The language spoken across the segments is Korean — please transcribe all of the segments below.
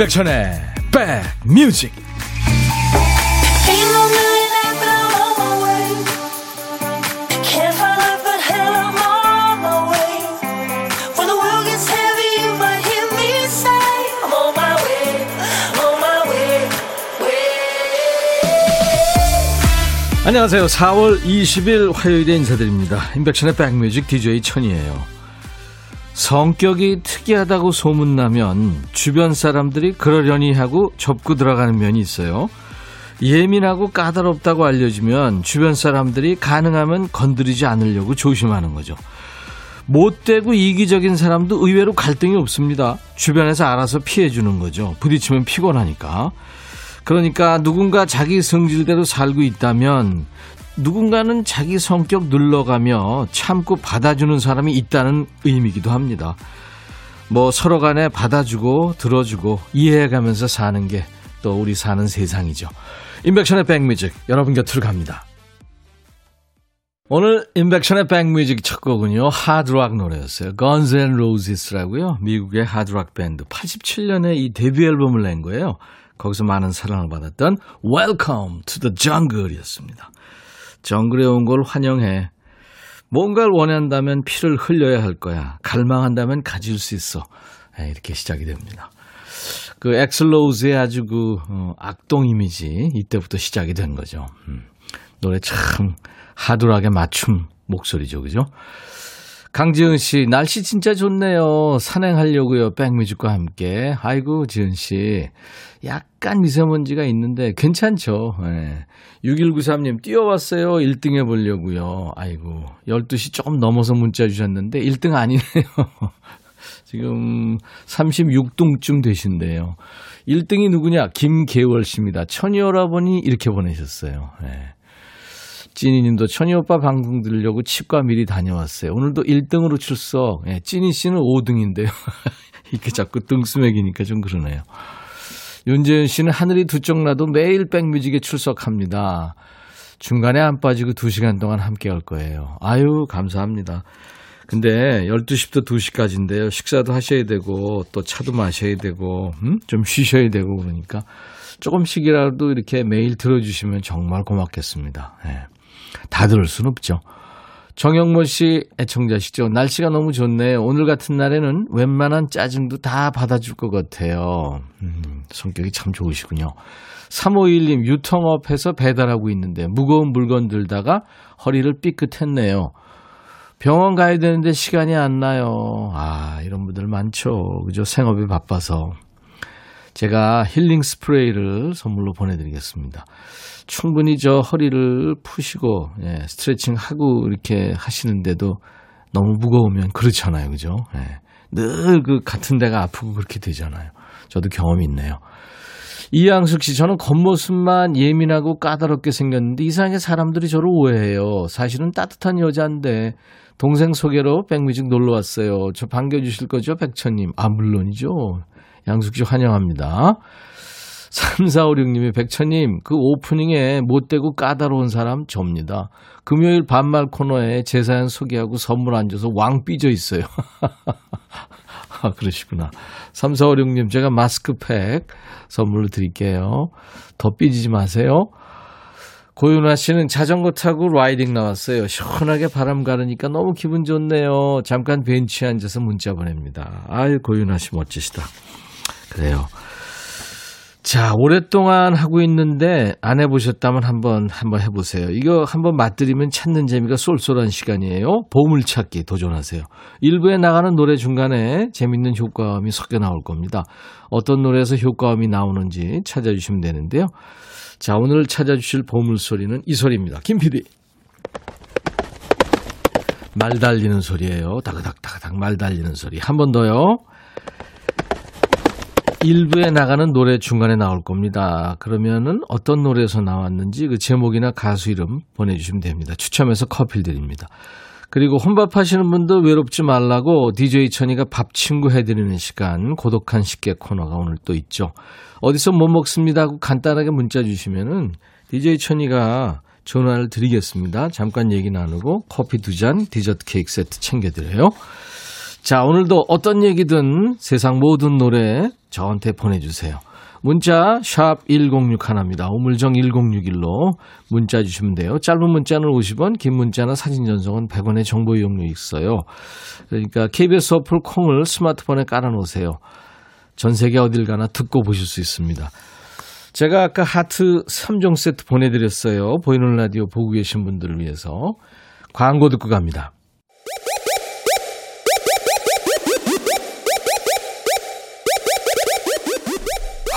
임백천의 백뮤직 안녕하세요. 4월 20일 화요일에 인사드립니다. 임백천의 백뮤직 DJ 천이에요. 성격이 특이하다고 소문나면 주변 사람들이 그러려니 하고 접고 들어가는 면이 있어요. 예민하고 까다롭다고 알려지면 주변 사람들이 가능하면 건드리지 않으려고 조심하는 거죠. 못되고 이기적인 사람도 의외로 갈등이 없습니다. 주변에서 알아서 피해주는 거죠. 부딪히면 피곤하니까. 그러니까 누군가 자기 성질대로 살고 있다면 누군가는 자기 성격 눌러가며 참고 받아주는 사람이 있다는 의미이기도 합니다. 뭐 서로 간에 받아주고 들어주고 이해해가면서 사는 게 또 우리 사는 세상이죠. 인백션의 백뮤직 여러분 곁으로 갑니다. 오늘 인백션의 백뮤직 첫 곡은요. 하드락 노래였어요. Guns N' Roses라고요. 미국의 하드락 밴드 87년에 이 데뷔 앨범을 낸 거예요. 거기서 많은 사랑을 받았던 Welcome to the Jungle이었습니다. 정글에 온 걸 환영해. 뭔가를 원한다면 피를 흘려야 할 거야. 갈망한다면 가질 수 있어. 네, 이렇게 시작이 됩니다. 그 엑슬로우즈의 아주 그 어, 악동 이미지 이때부터 시작이 된 거죠. 음, 노래 참 하드락에 맞춤 목소리죠, 그죠? 강지은 씨, 날씨 진짜 좋네요. 산행하려고요. 백뮤직과 함께. 아이고, 지은 씨. 약간 미세먼지가 있는데 괜찮죠. 네. 6193님, 뛰어왔어요. 1등 해보려고요. 아이고, 12시 조금 넘어서 문자 주셨는데 1등 아니네요. 지금 36등쯤 되신데요. 1등이 누구냐? 김계월 씨입니다. 천이오라버니 이렇게 보내셨어요. 네. 찐이님도 천이 오빠 방송 들으려고 치과 미리 다녀왔어요. 오늘도 1등으로 출석. 예, 찐이 씨는 5등인데요. 이렇게 자꾸 등수맥이니까 좀 그러네요. 윤재현 씨는 하늘이 두 쪽 나도 매일 백뮤직에 출석합니다. 중간에 안 빠지고 2시간 동안 함께 할 거예요. 아유, 감사합니다. 근데 12시부터 2시까지인데요. 식사도 하셔야 되고 또 차도 마셔야 되고 음? 좀 쉬셔야 되고 그러니까 조금씩이라도 이렇게 매일 들어주시면 정말 고맙겠습니다. 네. 다 들을 순 없죠. 정영모 씨 애청자시죠. 날씨가 너무 좋네요. 오늘 같은 날에는 웬만한 짜증도 다 받아줄 것 같아요. 음, 성격이 참 좋으시군요. 3521님 유통업해서 배달하고 있는데 무거운 물건 들다가 허리를 삐끗했네요. 병원 가야 되는데 시간이 안 나요. 아, 이런 분들 많죠. 그죠? 생업이 바빠서. 제가 힐링 스프레이를 선물로 보내드리겠습니다. 충분히 저 허리를 푸시고 예, 스트레칭 하고 이렇게 하시는데도 너무 무거우면 그렇잖아요, 그죠? 예, 늘 그 같은 데가 아프고 그렇게 되잖아요. 저도 경험이 있네요. 이양숙 씨, 저는 겉모습만 예민하고 까다롭게 생겼는데 이상하게 사람들이 저를 오해해요. 사실은 따뜻한 여자인데 동생 소개로 백뮤직 놀러 왔어요. 저 반겨주실 거죠, 백천님? 아, 물론이죠. 양숙 씨 환영합니다. 3456님이 백천님, 그 오프닝에 못되고 까다로운 사람 접니다. 금요일 반말 코너에 제 사연 소개하고 선물 안 줘서 왕 삐져 있어요. 아, 그러시구나. 3456님, 제가 마스크팩 선물로 드릴게요. 더 삐지지 마세요. 고윤아 씨는 자전거 타고 라이딩 나왔어요. 시원하게 바람 가르니까 너무 기분 좋네요. 잠깐 벤치에 앉아서 문자 보냅니다. 아유, 고윤아 씨 멋지시다. 그래요. 자, 오랫동안 하고 있는데 안 해보셨다면 한번, 한번 해보세요. 이거 한번 맛들이면 찾는 재미가 쏠쏠한 시간이에요. 보물찾기 도전하세요. 일부에 나가는 노래 중간에 재밌는 효과음이 섞여 나올 겁니다. 어떤 노래에서 효과음이 나오는지 찾아주시면 되는데요. 자, 오늘 찾아주실 보물 소리는 이 소리입니다. 김 PD. 말 달리는 소리예요. 다그닥 다그닥 말 달리는 소리. 한 번 더요. 일부에 나가는 노래 중간에 나올 겁니다. 그러면은 어떤 노래에서 나왔는지 그 제목이나 가수 이름 보내주시면 됩니다. 추첨해서 커피 드립니다. 그리고 혼밥 하시는 분도 외롭지 말라고 DJ 천이가 밥 친구 해드리는 시간 고독한 식객 코너가 오늘 또 있죠. 어디서 뭐 먹습니다 하고 간단하게 문자 주시면은 DJ 천이가 전화를 드리겠습니다. 잠깐 얘기 나누고 커피 두 잔, 디저트 케이크 세트 챙겨드려요. 자, 오늘도 어떤 얘기든 세상 모든 노래 저한테 보내주세요. 문자 샵 1061입니다. 우물정 1061로 문자 주시면 돼요. 짧은 문자는 50원, 긴 문자나 사진 전송은 100원의 정보 이용료 있어요. 그러니까 KBS 어플 콩을 스마트폰에 깔아놓으세요. 전 세계 어딜 가나 듣고 보실 수 있습니다. 제가 아까 하트 3종 세트 보내드렸어요. 보이는 라디오 보고 계신 분들을 위해서. 광고 듣고 갑니다.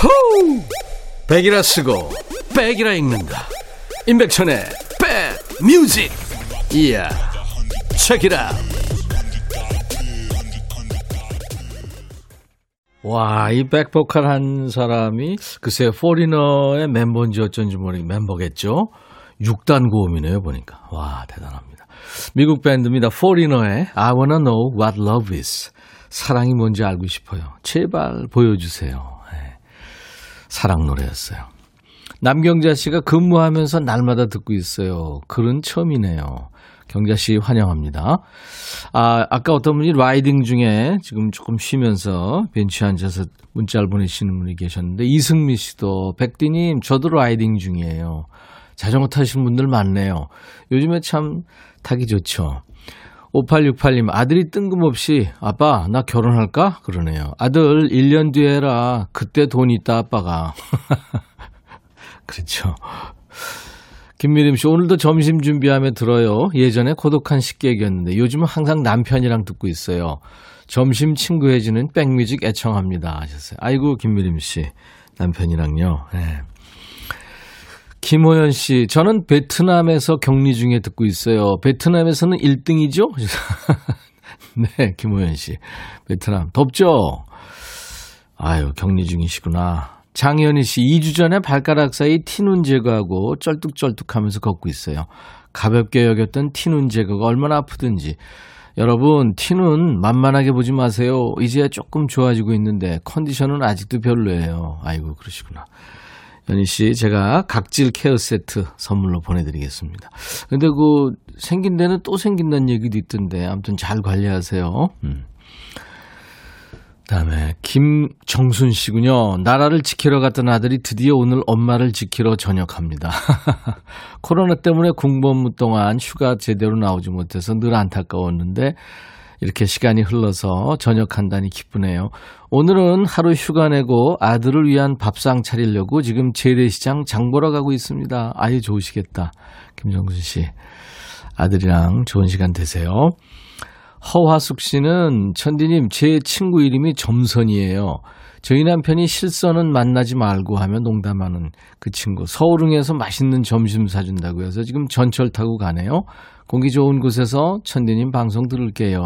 호우! 백이라 쓰고 백이라 읽는다. 임백천의 백 뮤직. 이야. 책이라. 와, 이 백보컬 한 사람이 글쎄 포리너의 멤버인지 어쩐지 모르겠 멤버겠죠. 6단 고음이네요, 보니까. 와, 대단합니다. 미국 밴드입니다. 포리너의 I wanna know what love is. 사랑이 뭔지 알고 싶어요. 제발 보여주세요. 네. 사랑 노래였어요. 남경자 씨가 근무하면서 날마다 듣고 있어요. 글은 처음이네요. 경자 씨 환영합니다. 아, 아까 어떤 분이 라이딩 중에 지금 조금 쉬면서 벤치에 앉아서 문자를 보내시는 분이 계셨는데 이승미 씨도 백디님 저도 라이딩 중이에요. 자전거 타시는 분들 많네요. 요즘에 참 타기 좋죠. 5868님, 아들이 뜬금없이, 아빠, 나 결혼할까? 그러네요. 아들, 1년 뒤에 해라. 그때 돈 있다, 아빠가. 그렇죠. 김미림 씨, 오늘도 점심 준비하며 들어요. 예전에 고독한 식객이었는데 요즘은 항상 남편이랑 듣고 있어요. 점심 친구해지는 백뮤직 애청합니다. 하셨어요. 아이고, 김미림 씨. 남편이랑요. 네. 김호연 씨, 저는 베트남에서 격리 중에 듣고 있어요. 베트남에서는 1등이죠? 네, 김호연 씨. 베트남. 덥죠? 아유, 격리 중이시구나. 장현희 씨, 2주 전에 발가락 사이 티눈 제거하고 쩔뚝쩔뚝 하면서 걷고 있어요. 가볍게 여겼던 티눈 제거가 얼마나 아프든지. 여러분, 티눈 만만하게 보지 마세요. 이제야 조금 좋아지고 있는데 컨디션은 아직도 별로예요. 아이고, 그러시구나. 연희 씨, 제가 각질 케어 세트 선물로 보내드리겠습니다. 근데 그 생긴 데는 또 생긴다는 얘기도 있던데, 아무튼 잘 관리하세요. 음. 다음에 김정순 씨군요. 나라를 지키러 갔던 아들이 드디어 오늘 엄마를 지키러 전역합니다. 코로나 때문에 공범 동안 휴가 제대로 나오지 못해서 늘 안타까웠는데 이렇게 시간이 흘러서 전역한다니 기쁘네요. 오늘은 하루 휴가 내고 아들을 위한 밥상 차리려고 지금 재래시장 장 보러 가고 있습니다. 아유 좋으시겠다. 김정순 씨. 아들이랑 좋은 시간 되세요. 허화숙 씨는 천디님 제 친구 이름이 점선이에요. 저희 남편이 실선은 만나지 말고 하며 농담하는 그 친구 서울흥에서 맛있는 점심 사준다고 해서 지금 전철 타고 가네요. 공기 좋은 곳에서 천디님 방송 들을게요.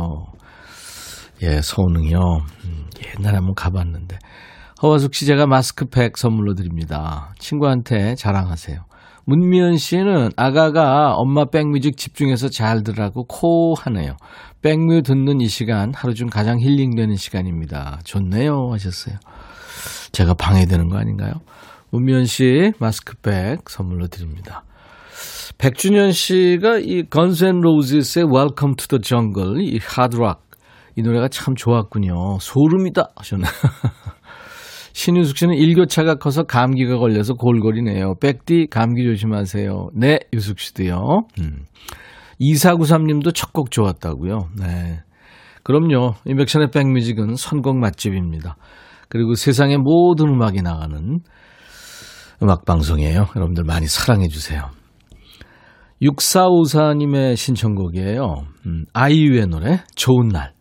예, 서울흥이요. 음, 옛날에 한번 가봤는데 허화숙 씨 제가 마스크팩 선물로 드립니다. 친구한테 자랑하세요. 문미연 씨는 아가가 엄마 백뮤직 집중해서 잘 들으라고 코 하네요. 백뮤 듣는 이 시간 하루 중 가장 힐링되는 시간입니다. 좋네요 하셨어요. 제가 방해되는 거 아닌가요? 문미연 씨 마스크팩 선물로 드립니다. 백준현 씨가 이 건센 로즈스의 Welcome to the Jungle 이 하드락 이 노래가 참 좋았군요. 소름이다 하셨나요? 신윤숙 씨는 일교차가 커서 감기가 걸려서 골골이네요. 백디 감기 조심하세요. 네, 유숙 씨도요. 음. 2493님도 첫 곡 좋았다고요. 네. 그럼요. 인백션의 백뮤직은 선곡 맛집입니다. 그리고 세상의 모든 음악이 나가는 음악 방송이에요. 여러분들 많이 사랑해 주세요. 6454님의 신청곡이에요. 음, 아이유의 노래 좋은 날.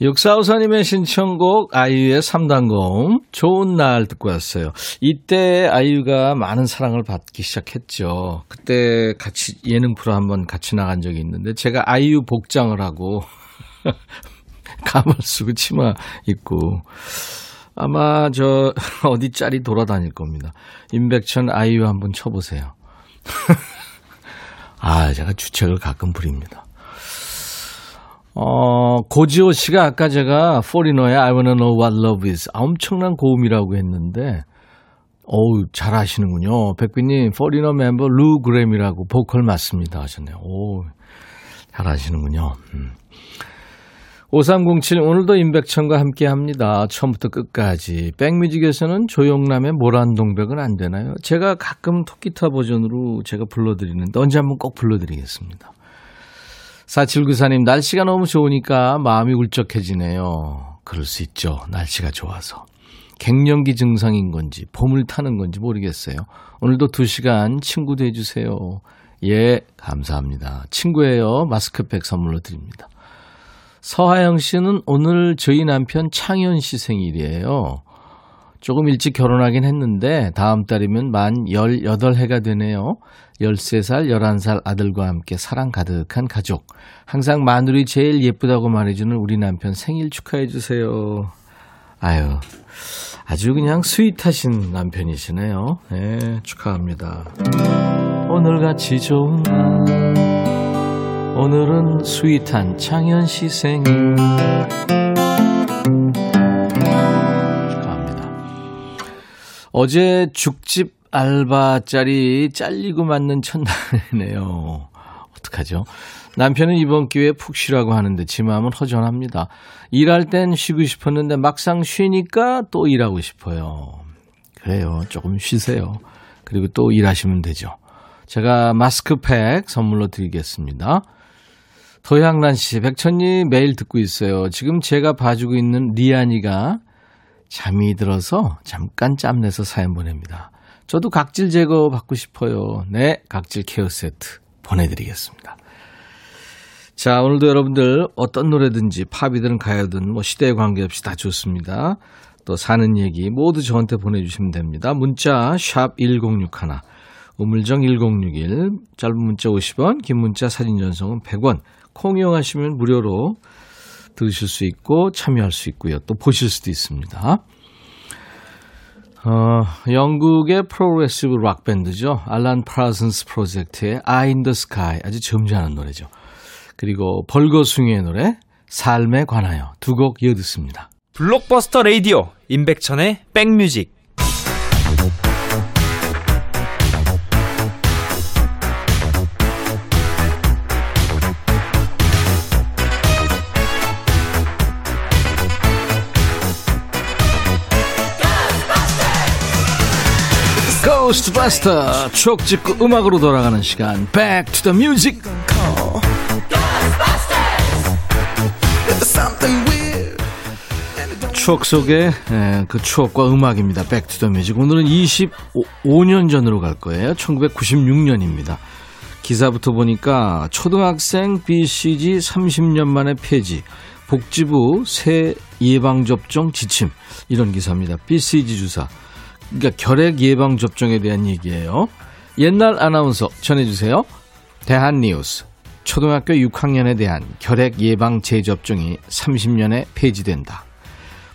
육사우사님의 신청곡 아이유의 3단검 좋은 날 듣고 왔어요. 이때 아이유가 많은 사랑을 받기 시작했죠. 그때 같이 예능 프로 한번 같이 나간 적이 있는데 제가 아이유 복장을 하고 가발 쓰고 치마 입고 아마 저 어디 짤이 돌아다닐 겁니다. 임백천 아이유 한번 쳐보세요. 아 제가 주책을 가끔 부립니다. 어, 고지호 씨가 아까 제가 포리너의 I wanna know what love is 엄청난 고음이라고 했는데 어우 잘 아시는군요. 백비님 포리너 멤버 루 그램이라고 보컬 맞습니다 하셨네요. 오, 잘 아시는군요. 음. 5307 오늘도 임백천과 함께 합니다. 처음부터 끝까지. 백뮤직에서는 조용남의 모란동백은 안 되나요? 제가 가끔 토끼타 버전으로 제가 불러드리는데 언제 한번 꼭 불러드리겠습니다. 4794님 날씨가 너무 좋으니까 마음이 울적해지네요. 그럴 수 있죠. 날씨가 좋아서. 갱년기 증상인 건지 봄을 타는 건지 모르겠어요. 오늘도 2시간 친구 돼주세요. 예, 감사합니다. 친구예요. 마스크팩 선물로 드립니다. 서하영 씨는 오늘 저희 남편 창현 씨 생일이에요. 조금 일찍 결혼하긴 했는데 다음 달이면 만 18해가 되네요. 13살, 11살 아들과 함께 사랑 가득한 가족. 항상 마누라 제일 예쁘다고 말해주는 우리 남편 생일 축하해 주세요. 아유, 아주 그냥 스윗하신 남편이시네요. 네, 축하합니다. 오늘같이 좋은 날. 오늘은 sweet한 창현 씨 생일 어제 죽집 알바 짤이 잘리고 맞는 첫날이네요. 어떡하죠? 남편은 이번 기회에 푹 쉬라고 하는데 지 마음은 허전합니다. 일할 땐 쉬고 싶었는데 막상 쉬니까 또 일하고 싶어요. 그래요. 조금 쉬세요. 그리고 또 일하시면 되죠. 제가 마스크팩 선물로 드리겠습니다. 도향란 씨, 백천님 매일 듣고 있어요. 지금 제가 봐주고 있는 리안이가 잠이 들어서 잠깐 짬내서 사연 보냅니다. 저도 각질 제거 받고 싶어요. 네, 각질 케어 세트 보내드리겠습니다. 자, 오늘도 여러분들 어떤 노래든지 팝이든 가요든 뭐 시대에 관계없이 다 좋습니다. 또 사는 얘기 모두 저한테 보내주시면 됩니다. 문자 샵 1061, 우물정 1061, 짧은 문자 50원, 긴 문자 사진 전송은 100원, 콩 이용하시면 무료로 들으실 수 있고 참여할 수 있고요. 또 보실 수도 있습니다. 어, 영국의 progressive rock 밴드죠. 알란 파슨스 프로젝트의 Eye in the Sky 아주 점잖은 노래죠. 그리고 벌거숭이의 노래 삶에 관하여 두 곡 이어 듣습니다. 블록버스터 레이디오 임백천의 백뮤직 고스트바스터 추억 찍고 음악으로 돌아가는 시간 Back to the Music 추억 속의 그 추억과 음악입니다. Back to the Music 오늘은 25년 전으로 갈 거예요. 1996년입니다. 기사부터 보니까 초등학생 BCG 30년 만에 폐지 복지부 새 예방접종 지침 이런 기사입니다. BCG 주사 그러니까 결핵 예방 접종에 대한 얘기예요. 옛날 아나운서 전해주세요. 대한뉴스. 초등학교 6학년에 대한 결핵 예방 재접종이 30년에 폐지된다.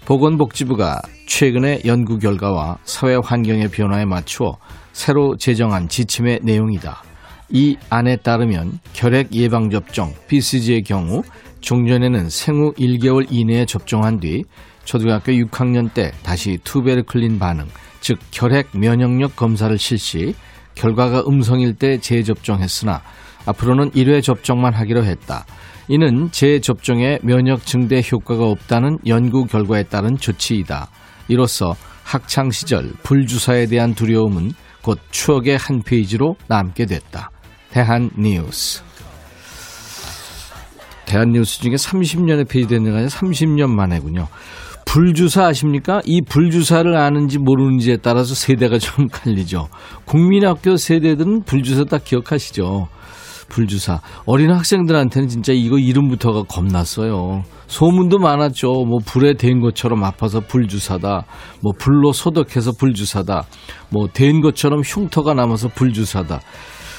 보건복지부가 최근의 연구 결과와 사회 환경의 변화에 맞추어 새로 제정한 지침의 내용이다. 이 안에 따르면 결핵 예방 접종 BCG의 경우 종전에는 생후 1개월 이내에 접종한 뒤 초등학교 6학년 때 다시 투베르클린 반응 즉 결핵 면역력 검사를 실시 결과가 음성일 때 재접종했으나 앞으로는 1회 접종만 하기로 했다. 이는 재접종에 면역 증대 효과가 없다는 연구 결과에 따른 조치이다. 이로써 학창 시절 불주사에 대한 두려움은 곧 추억의 한 페이지로 남게 됐다. 대한 뉴스. 대한 뉴스 중에 30년에 폐지되는 게 아니라 30년 만에군요. 불주사 아십니까? 이 불주사를 아는지 모르는지에 따라서 세대가 좀 갈리죠. 국민학교 세대들은 불주사 딱 기억하시죠? 불주사. 어린 학생들한테는 진짜 이거 이름부터가 겁났어요. 소문도 많았죠. 뭐 불에 댄 것처럼 아파서 불주사다. 뭐 불로 소독해서 불주사다. 뭐댄 것처럼 흉터가 남아서 불주사다.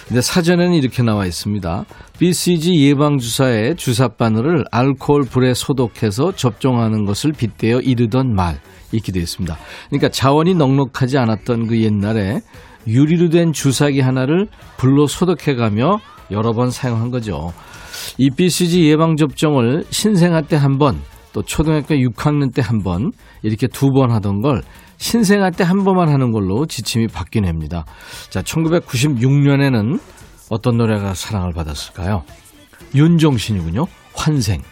근데 사전에는 이렇게 나와 있습니다. BCG 예방주사의 주사 바늘을 알코올 불에 소독해서 접종하는 것을 빗대어 이르던 말 이렇게 되어 있습니다. 그러니까 자원이 넉넉하지 않았던 그 옛날에 유리로 된 주사기 하나를 불로 소독해가며 여러 번 사용한 거죠. 이 BCG 예방접종을 신생아 때 한 번, 또 초등학교 6학년 때 한 번, 이렇게 두 번 하던 걸 신생아 때 한 번만 하는 걸로 지침이 바뀐 해입니다. 자, 1996년에는 어떤 노래가 사랑을 받았을까요? 윤종신이군요. 환생.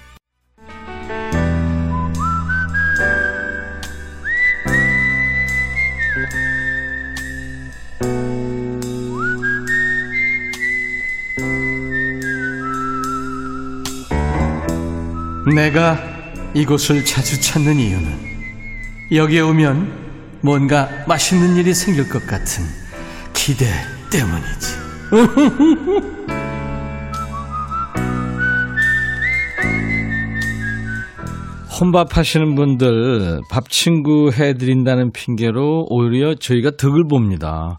내가 이곳을 자주 찾는 이유는 여기에 오면 뭔가 맛있는 일이 생길 것 같은 기대 때문이지. 혼밥 하시는 분들 밥 친구 해드린다는 핑계로 오히려 저희가 덕을 봅니다.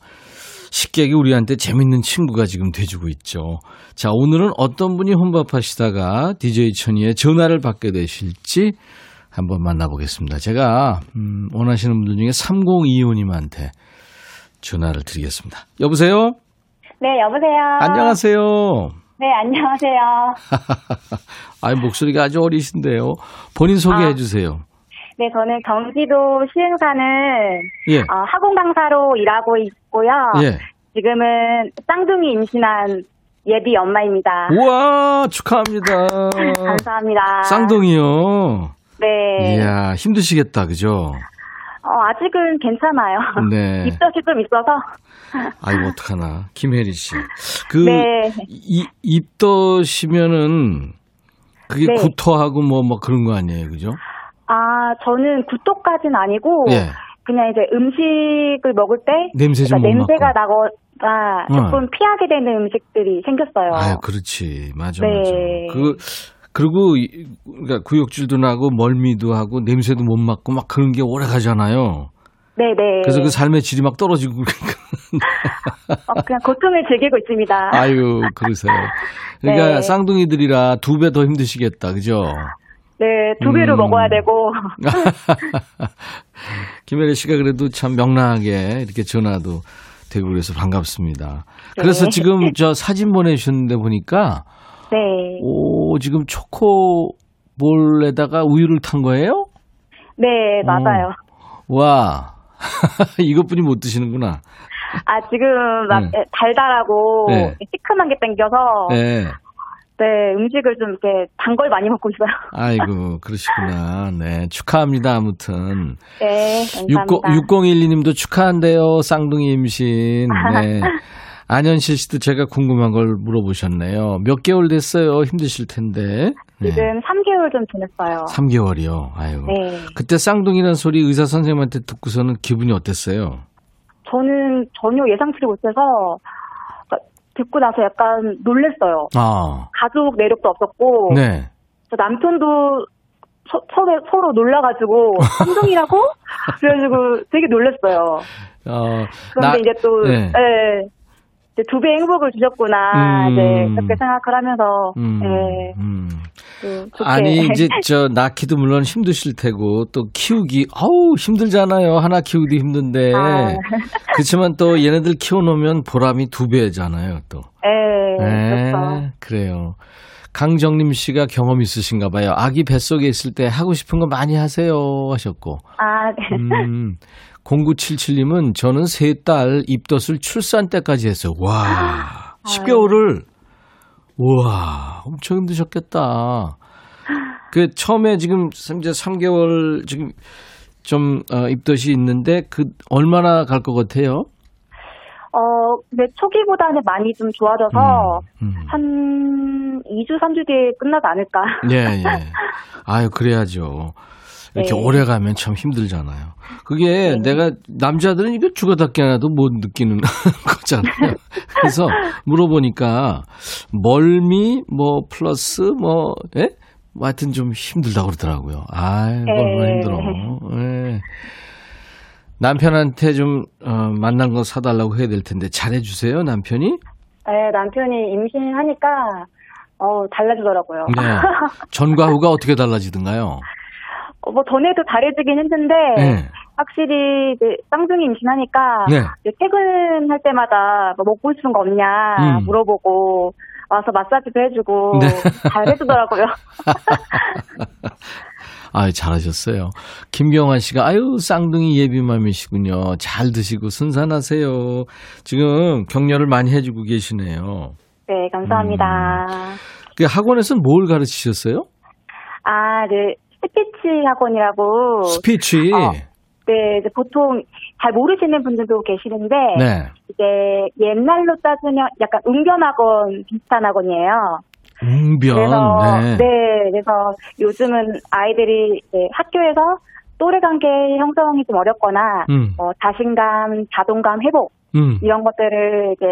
식객이 우리한테 재밌는 친구가 지금 돼주고 있죠. 자, 오늘은 어떤 분이 혼밥 하시다가 DJ 천이의 전화를 받게 되실지 한번 만나보겠습니다. 제가, 음, 원하시는 분들 중에 3025님한테 전화를 드리겠습니다. 여보세요? 네, 여보세요. 안녕하세요. 네, 안녕하세요. 아이, 목소리가 아주 어리신데요. 본인 소개해 아. 주세요. 네, 저는 경기도 시흥사는 예. 어, 학원 강사로 일하고 있고요. 예. 지금은 쌍둥이 임신한 예비 엄마입니다. 우와, 축하합니다. 감사합니다. 쌍둥이요. 네. 이야, 힘드시겠다, 그죠? 어, 아직은 괜찮아요. 네. 입덧이 좀 있어서. 아이고, 어떡하나. 김혜리 씨. 그, 네. 이, 입덧이면은, 그게 네. 구토하고 뭐, 뭐 그런 거 아니에요, 그죠? 아, 저는 구토까지는 아니고 예. 그냥 이제 음식을 먹을 때 냄새 좀 그러니까 못 냄새가. 나거나 어. 조금 피하게 되는 음식들이 생겼어요. 아유, 그렇지. 맞아, 네. 맞아. 그, 그리고, 이- 그러니까 구역질도 나고, 멀미도 하고, 냄새도 못 맡고, 막 그런 게 오래 가잖아요. 네네. 그래서 그 삶의 질이 막 떨어지고. 어, 그냥 고통을 즐기고 있습니다. 아유, 그러세요. 그러니까 네. 쌍둥이들이라 두 배 더 힘드시겠다, 그죠? 네, 두 배로 음. 먹어야 되고. 김혜리 씨가 그래도 참 명랑하게 이렇게 전화도 되고 그래서 반갑습니다. 그래서 네. 지금 저 사진 보내주셨는데 보니까, 네. 오, 지금 초코볼에다가 우유를 탄 거예요? 네, 맞아요. 와, 이것뿐이 못 드시는구나. 아, 지금 막 네. 달달하고 네. 시큼한 게 땡겨서 네. 네. 음식을 좀 이렇게 단 걸 많이 먹고 있어요. 아이고, 그러시구나. 네. 축하합니다, 아무튼. 네, 감사합니다. 6012님도 축하한대요. 쌍둥이 임신. 네. 안현실 씨도 제가 궁금한 걸 물어보셨네요. 몇 개월 됐어요? 힘드실 텐데. 네. 지금 3개월 좀 지냈어요. 3개월이요. 아이고. 네. 그때 쌍둥이라는 소리 의사 선생님한테 듣고서는 기분이 어땠어요? 저는 전혀 예상치를 못해서 그러니까 듣고 나서 약간 놀랬어요. 아. 가족 내력도 없었고 네. 저 남편도 서, 서로, 서로 놀라가지고 쌍둥이라고? 그래가지고 되게 놀랬어요. 어, 그런데 이제 또, 네. 예. 이제 두배 행복을 주셨구나, 음. 이제 그렇게 생각을 하면서, 음, 예, 음. 또 좋게. 아니 이제 저 낳기도 물론 힘드실 테고 또 키우기 아우 힘들잖아요 하나 키우기도 힘든데 아. 그렇지만 또 얘네들 키워놓으면 보람이 두 배잖아요 또 예, 네, 그렇죠. 그래요 강정림 씨가 경험 있으신가 봐요 아기 뱃속에 있을 때 하고 싶은 거 많이 하세요 하셨고 아, 네. 음, 0977님은 저는 세 딸 입덧을 출산 때까지 했어요 와 10개월을 우와, 엄청 힘드셨겠다. 그 처음에 지금 이제 3개월 지금 좀 어, 입덧이 있는데 그 얼마나 갈 것 같아요? 어, 근데 초기보다는 많이 좀 좋아져서, 음, 음. 한 2주, 3주 뒤에 끝나지 않을까. 예, 예. 아유, 그래야죠. 이렇게 네. 오래 가면 참 힘들잖아요. 그게 내가 남자들은 이거 죽어닿게 하나도 못 느끼는 거잖아요. 그래서 물어보니까 멀미 뭐 플러스 뭐 예? 뭐 하여튼 좀 힘들다 고 그러더라고요. 아이, 얼마나 네. 힘들어. 예. 남편한테 좀 어, 만난 거 사달라고 해야 될 텐데 잘해주세요 남편이. 네, 남편이 임신하니까, 어, 달라지더라고요. 네. 전과 후가 어떻게 달라지던가요? 어, 뭐, 전에도 잘해주긴 했는데, 네. 확실히 이제 쌍둥이 임신하니까 네. 이제 퇴근할 때마다 뭐 먹고 싶은 거 없냐 음. 물어보고 와서 마사지도 해주고 네. 잘 해주더라고요. 아유, 잘하셨어요. 김경환 씨가, 아유, 쌍둥이 예비맘이시군요. 잘 드시고 순산하세요. 지금 격려를 많이 해주고 계시네요. 네, 감사합니다. 그 학원에서는 뭘 가르치셨어요? 아, 네, 스피치 학원이라고. 스피치. 어. 네, 이제 보통 잘 모르시는 분들도 계시는데 네. 이제 옛날로 따지면 약간 웅변 학원 비슷한 학원이에요. 웅변. 그래서 네. 네. 그래서 요즘은 아이들이 학교에서 또래 관계 형성이 좀 어렵거나 음. 어, 자신감, 자존감 회복 음. 이런 것들을 이제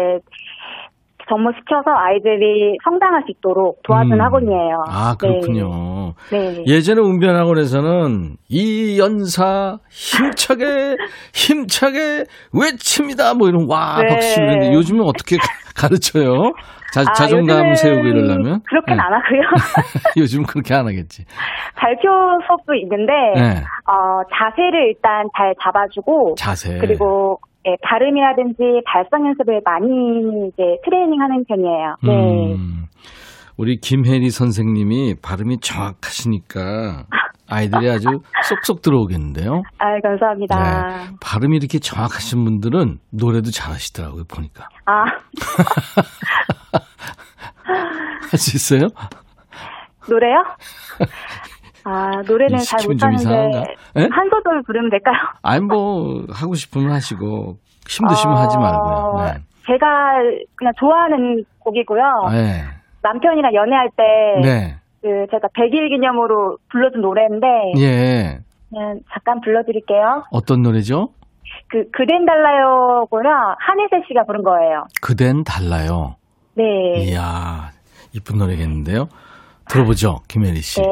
접목시켜서 아이들이 성장할 수 있도록 도와주는 음. 학원이에요. 아, 그렇군요. 네. 네. 예전에 웅변학원에서는 이 연사 힘차게 힘차게 외칩니다 뭐 이런 와 네. 박수 이런데 요즘은 어떻게 가르쳐요? 자, 아, 자존감 세우고 이러려면 그렇게는 네. 안 하고요. 요즘 은 그렇게 안 하겠지. 발표 수업도 있는데 네. 어, 자세를 일단 잘 잡아주고 자세. 그리고 예, 발음이라든지 발성 연습을 많이 이제 트레이닝하는 편이에요. 네. 음, 우리 김혜리 선생님이 발음이 정확하시니까 아이들이 아주 쏙쏙 들어오겠는데요. 아, 감사합니다. 네. 발음이 이렇게 정확하신 분들은 노래도 잘하시더라고요 보니까. 아, 할 수 있어요? 노래요? 아, 노래는 이잘 못하는데? 예? 한 소절 부르면 될까요? 아니 뭐 하고 싶으면 하시고 힘드시면 하지 말고요. 어, 네. 제가 그냥 좋아하는 곡이고요. 네. 남편이랑 연애할 때 네. 그 제가 100일 기념으로 불러준 노래인데 예. 그냥 잠깐 불러드릴게요. 어떤 노래죠? 그 그댄 달라요고요. 한혜세 씨가 부른 거예요. 그댄 달라요. 네. 이야 이쁜 노래겠는데요. 들어보죠, 김혜리 씨. 네.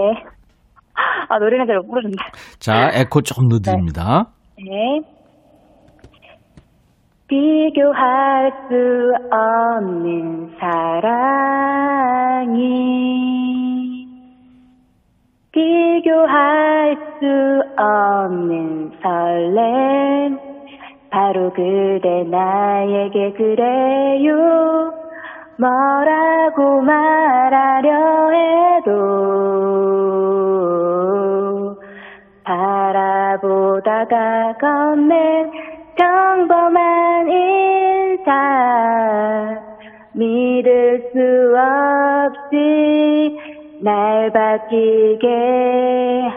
아 노래는 잘 못 부르는데. 자, 에코 조금 넣어드립니다. 네. 비교할 수 없는 사랑이 비교할 수 없는 설렘 바로 그대 나에게 그래요 뭐라고 말하려 해도 바라보다가 건넨 평범한 인사 믿을 수 없이 날 바뀌게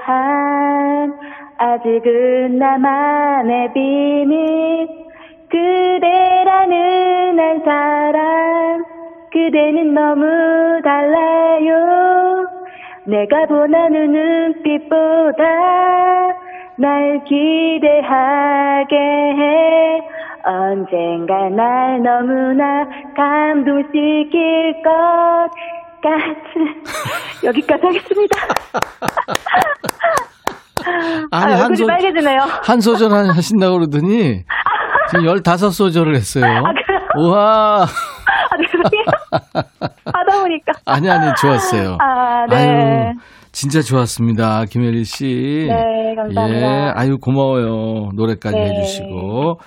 한 아직은 나만의 비밀 그대라는 한 사람 그대는 너무 달라요 내가 원하는 눈빛보다 날 기대하게 해 언젠가 날 너무나 감동시킬 것 같은 여기까지 하겠습니다. 아니, 아, 한 소- 빨개지네요. 한 소절 한- 하신다고 그러더니 지금 15소절을 했어요. 아? 우와. 아, 죄송해요. 하다 보니까. 아니, 아니, 좋았어요. 아, 네. 아유, 진짜 좋았습니다. 김혜리 씨. 네, 감사합니다. 예, 아유, 고마워요. 노래까지 네. 해주시고.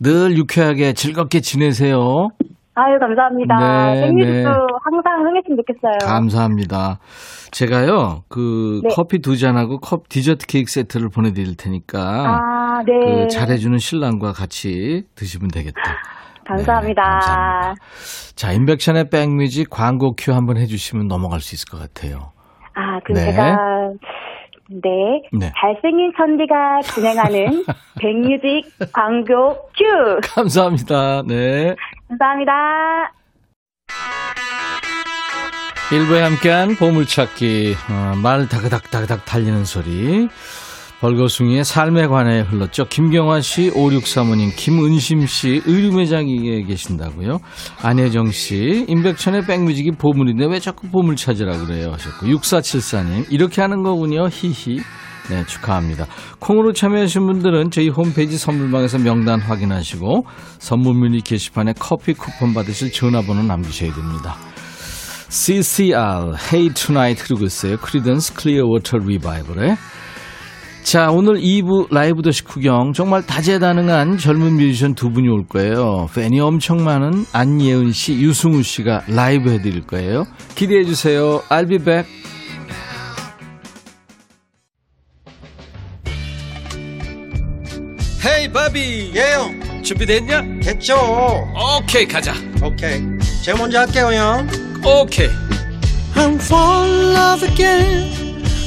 늘 유쾌하게 즐겁게 지내세요. 아유, 감사합니다. 네, 생일도 네. 항상 흥했으면 좋겠어요. 감사합니다. 제가요, 그, 네. 커피 두 잔하고 컵 디저트 케이크 세트를 보내드릴 테니까. 아, 네. 그 잘해주는 신랑과 같이 드시면 되겠다. 감사합니다. 네, 감사합니다. 자, 임백천의 백뮤직 광고 큐 한번 해주시면 넘어갈 수 있을 것 같아요. 아, 그럼 네. 제가, 네. 네. 잘생긴 천디가 진행하는 백뮤직 광고 큐! 감사합니다. 네. 감사합니다. 일부에 함께한 보물찾기, 어, 말 다그닥 다그닥 달리는 소리. 벌거숭이의 삶에 관해 흘렀죠. 김경화 씨, 5635님, 김은심 씨, 의류매장에 계신다고요. 안혜정 씨, 임백천의 백뮤직이 보물인데 왜 자꾸 보물 찾으라 그래요? 하셨고, 6474님, 이렇게 하는 거군요. 히히. 네, 축하합니다. 콩으로 참여하신 분들은 저희 홈페이지 선물방에서 명단 확인하시고, 선물 문의 게시판에 커피 쿠폰 받으실 전화번호 남기셔야 됩니다. CCR, Hey Tonight 흐르고 있어요. Creedence Clearwater Revival에. 자, 오늘 2부 라이브도 식후경 정말 다재다능한 젊은 뮤지션 두 분이 올 거예요. 팬이 엄청 많은 안예은 씨, 유승우 씨가 라이브 해드릴 거예요. 기대해 주세요. I'll be back. 헤이 바비 예요 준비됐냐? 됐죠 오케이 가자 오케이 제가 먼저 할게요 형 오케이 I'm fall in love again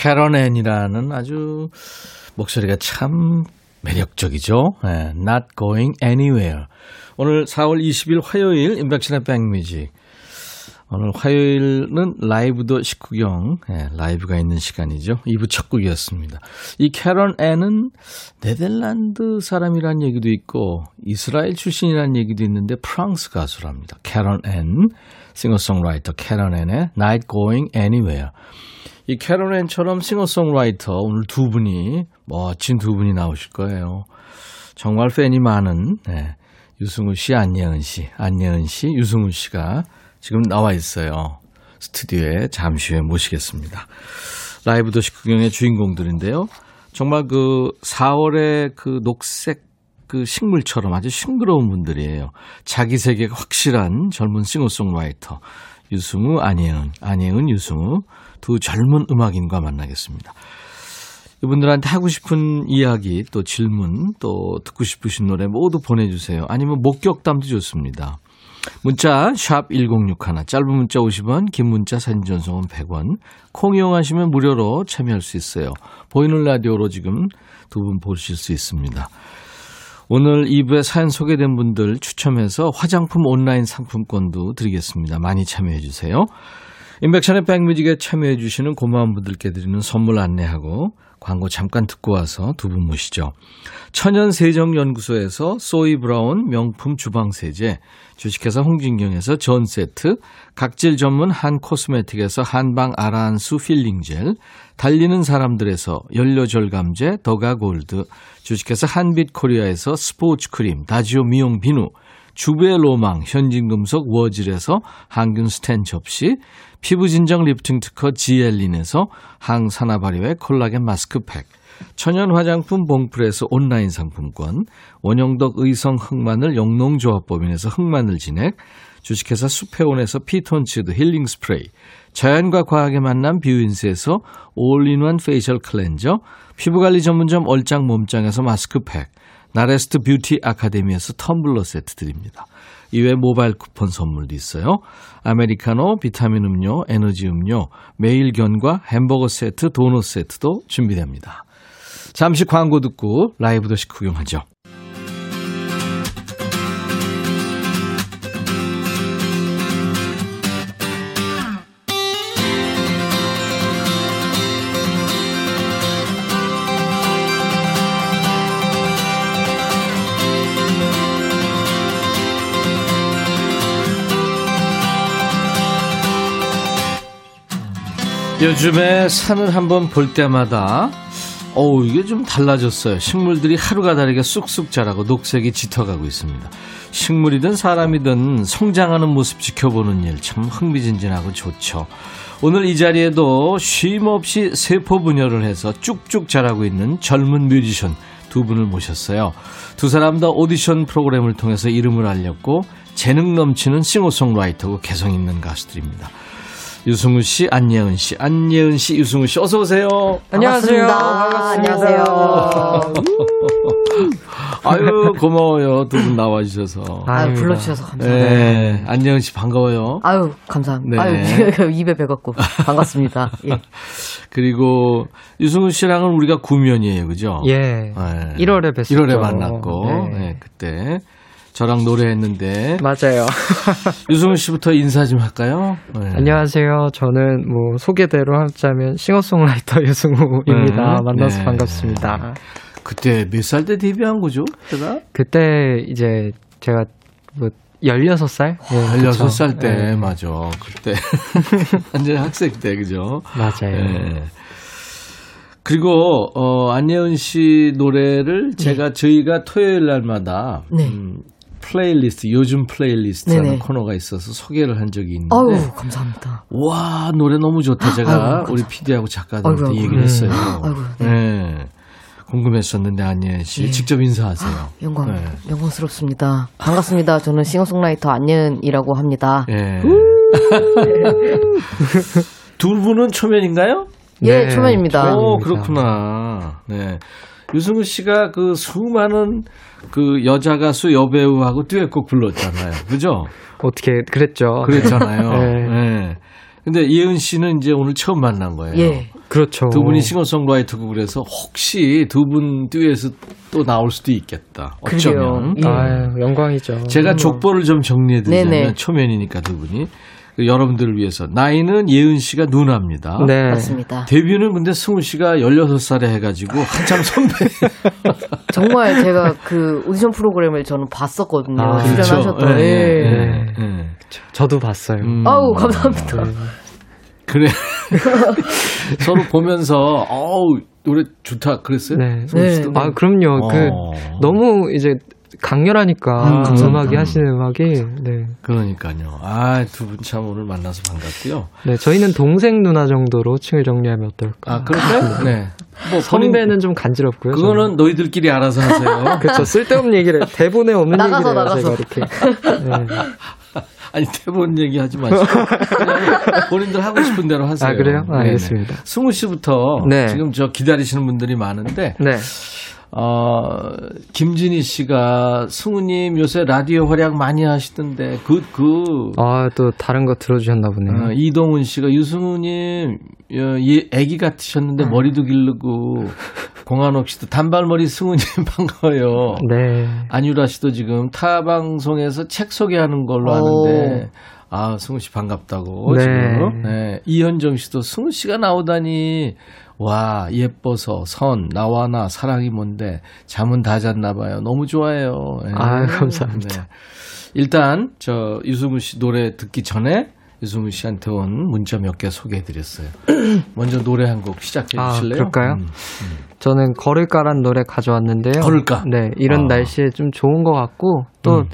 캐런앤이라는 아주 목소리가 참 매력적이죠. 예, Not Going Anywhere. 오늘 4월 20일 화요일 인백션의 백뮤직. 오늘 화요일은 라이브도 식후경, 예, 라이브가 있는 시간이죠. 2부 첫 곡이었습니다. 이 캐런 앤은 네덜란드 사람이란 얘기도 있고, 이스라엘 출신이라는 얘기도 있는데, 프랑스 가수랍니다. 캐런 앤, 싱어송라이터 캐런 앤의 Not Going Anywhere. 이 캐런 앤처럼 싱어송라이터 오늘 두 분이, 멋진 두 분이 나오실 거예요. 정말 팬이 많은, 네, 유승우 씨, 안예은 씨, 안예은 씨, 유승우 씨가 지금 나와 있어요. 스튜디오에 잠시 후에 모시겠습니다. 라이브 도시 구경의 주인공들인데요. 정말 그 4월의 그 녹색 그 식물처럼 아주 싱그러운 분들이에요. 자기 세계가 확실한 젊은 싱어송라이터 유승우, 안예은, 안예은, 유승우 두 젊은 음악인과 만나겠습니다. 이분들한테 하고 싶은 이야기, 또 질문, 또 듣고 싶으신 노래 모두 보내주세요. 아니면 목격담도 좋습니다. 문자 1061, 짧은 문자 50원, 긴 문자 사진 전송은 100원. 콩 이용하시면 무료로 참여할 수 있어요. 보이는 라디오로 지금 두 분 보실 수 있습니다. 오늘 2부에 사연 소개된 분들 추첨해서 화장품 온라인 상품권도 드리겠습니다. 많이 참여해 주세요. 인백션의 백뮤직에 참여해 주시는 고마운 분들께 드리는 선물 안내하고 광고 잠깐 듣고 와서 두 분 모시죠. 천연세정연구소에서 소이 브라운 명품 주방세제, 주식회사 홍진경에서 전 세트, 각질 전문 한 코스메틱에서 한방 아라한수 필링젤, 달리는 사람들에서 연료절감제 더가골드, 주식회사 한빛코리아에서 스포츠 크림, 다지오 미용 비누, 주부의 로망 현진금속 워즐에서 항균 스텐 접시, 피부진정 리프팅 특허 지엘린에서 항산화 발효의 콜라겐 마스크팩, 천연 화장품 봉풀에서 온라인 상품권, 원형덕 의성 흑마늘 영농조합법인에서 흑마늘 진액, 주식회사 수페온에서 피톤치드 힐링 스프레이, 자연과 과학의 만남 뷰인스에서 올인원 페이셜 클렌저, 피부관리 전문점 얼짱 몸짱에서 마스크팩, 나레스트 뷰티 아카데미에서 텀블러 세트 드립니다. 이외 모바일 쿠폰 선물도 있어요. 아메리카노, 비타민 음료, 에너지 음료, 매일 견과 햄버거 세트, 도넛 세트도 준비됩니다. 잠시 광고 듣고 라이브 도시 구경하죠. 요즘에 산을 한번 볼 때마다 어우 이게 좀 달라졌어요. 식물들이 하루가 다르게 쑥쑥 자라고 녹색이 짙어가고 있습니다. 식물이든 사람이든 성장하는 모습 지켜보는 일 참 흥미진진하고 좋죠. 오늘 이 자리에도 쉼 없이 세포 분열을 해서 쭉쭉 자라고 있는 젊은 뮤지션 두 분을 모셨어요. 두 사람 다 오디션 프로그램을 통해서 이름을 알렸고 재능 넘치는 싱어송라이터고 개성 있는 가수들입니다. 유승우 씨, 안예은 씨, 안예은 씨, 유승우 씨, 어서 오세요. 안녕하세요. 안녕하세요. 아유 고마워요 두 분 나와 주셔서. 아유, 불러주셔서 감사합니다. 네, 안예은 씨 반가워요. 아유, 감사합니다. 네. 아유, 입에 배갖고. 반갑습니다. 예. 그리고 유승우 씨랑은 우리가 구면이에요, 그죠? 예. 네. 1월에 뵀었죠. 1월에 만났고, 네. 네, 그때 저랑 노래했는데 맞아요. 유승우 씨부터 인사 좀 할까요? 네. 안녕하세요. 저는 뭐 소개대로 하자면 싱어송라이터 유승우입니다. 네. 만나서 네. 반갑습니다. 그때 몇 살 때 데뷔한 거죠? 제가 그때 이제 제가 뭐 16살? 예, 16살 그쵸. 때 예, 맞아. 그때 완전 학생 때 그죠? 맞아요. 네. 그리고 어 안예은 씨 노래를 제가 저희가 토요일 날마다 네. 음, 플레이리스트 요즘 플레이리스트라는 네네. 코너가 있어서 소개를 한 적이 있는데 아유, 감사합니다. 와 노래 너무 좋다 제가 감사합니다. 우리 PD하고 작가들한테 아이고. 얘기를 했어요. 아이고, 네. 궁금했었는데 안예은 씨 예. 직접 인사하세요. 영광, 네. 영광스럽습니다. 반갑습니다. 저는 싱어송라이터 안예은이라고 합니다. 예. 두 분은 초면인가요? 예, 네, 초면입니다. 오, 그렇구나. 네. 유승우 씨가 그 수많은 그 여자 가수 여배우하고 듀엣곡 불렀잖아요. 그죠? 어떻게 그랬죠. 그랬잖아요. 네. 네. 근데 예은 씨는 이제 오늘 처음 만난 거예요. 예. 그렇죠. 두 분이 싱어송라이터고 그래서 혹시 두 분 듀엣이 또 나올 수도 있겠다. 어쩌면. 예. 아유, 영광이죠. 제가 족보를 좀 정리해 드리자면. 초면이니까 두 분이 그 여러분들을 위해서 나이는 예은 씨가 누나입니다. 네. 맞습니다. 데뷔는 근데 승우 씨가 16살에 해가지고 한참 선배. 정말 제가 그 오디션 프로그램을 저는 봤었거든요. 아, 출연하셨던. 그렇죠. 예. 예, 예. 저도 봤어요. 음. 아우, 감사합니다. 네. 그래. 서로 보면서, 어우, 노래 좋다. 그랬어요? 네. 승우 씨도? 아, 그럼요. 그 어. 너무 이제 강렬하니까 음, 그 음악이 음. 하시는 음악이 네. 그러니까요. 아, 두 분 참 오늘 만나서 반갑고요. 네, 저희는 동생 누나 정도로 칭을 정리하면 어떨까? 아, 그럴까요? 네. 뭐, 선배는 좀 간지럽고요. 그거는 너희들끼리 알아서 하세요. 그렇죠. 쓸데없는 얘기를 대본에 없는 나가서, 얘기를 나가서. 제가 이렇게. 네. 아니, 대본 얘기하지 마시고. 본인들 하고 싶은 대로 하세요. 아, 그래요? 네네. 알겠습니다. 승우 씨부터 네. 지금 저 기다리시는 분들이 많은데, 네. 어, 김진희 씨가 승우님 요새 라디오 활약 많이 하시던데, 그, 그, 아, 또 다른 거 들어주셨나 보네요. 어, 이동훈 씨가 유승우님, 어, 예, 애기 같으셨는데 머리도 기르고, 공한옥 씨도 단발머리 승우님 반가워요. 네. 안유라 씨도 지금 타 방송에서 책 소개하는 걸로 오. 아는데, 아, 승우 씨 반갑다고. 네. 지금. 네. 이현정 씨도 승우 씨가 나오다니, 와, 예뻐서, 선, 나와 나, 사랑이 뭔데, 잠은 다 잤나 봐요. 너무 좋아해요. 네. 아, 감사합니다. 네. 일단, 저, 유승우 씨 노래 듣기 전에, 유승우 씨한테 온 문자 몇 개 소개해 드렸어요. 먼저 노래 한 곡 시작해 아, 주실래요? 그럴까요? 음. 저는 걸을까란 노래 가져왔는데요. 걸을까? 네, 이런 아. 날씨에 좀 좋은 것 같고 또 음.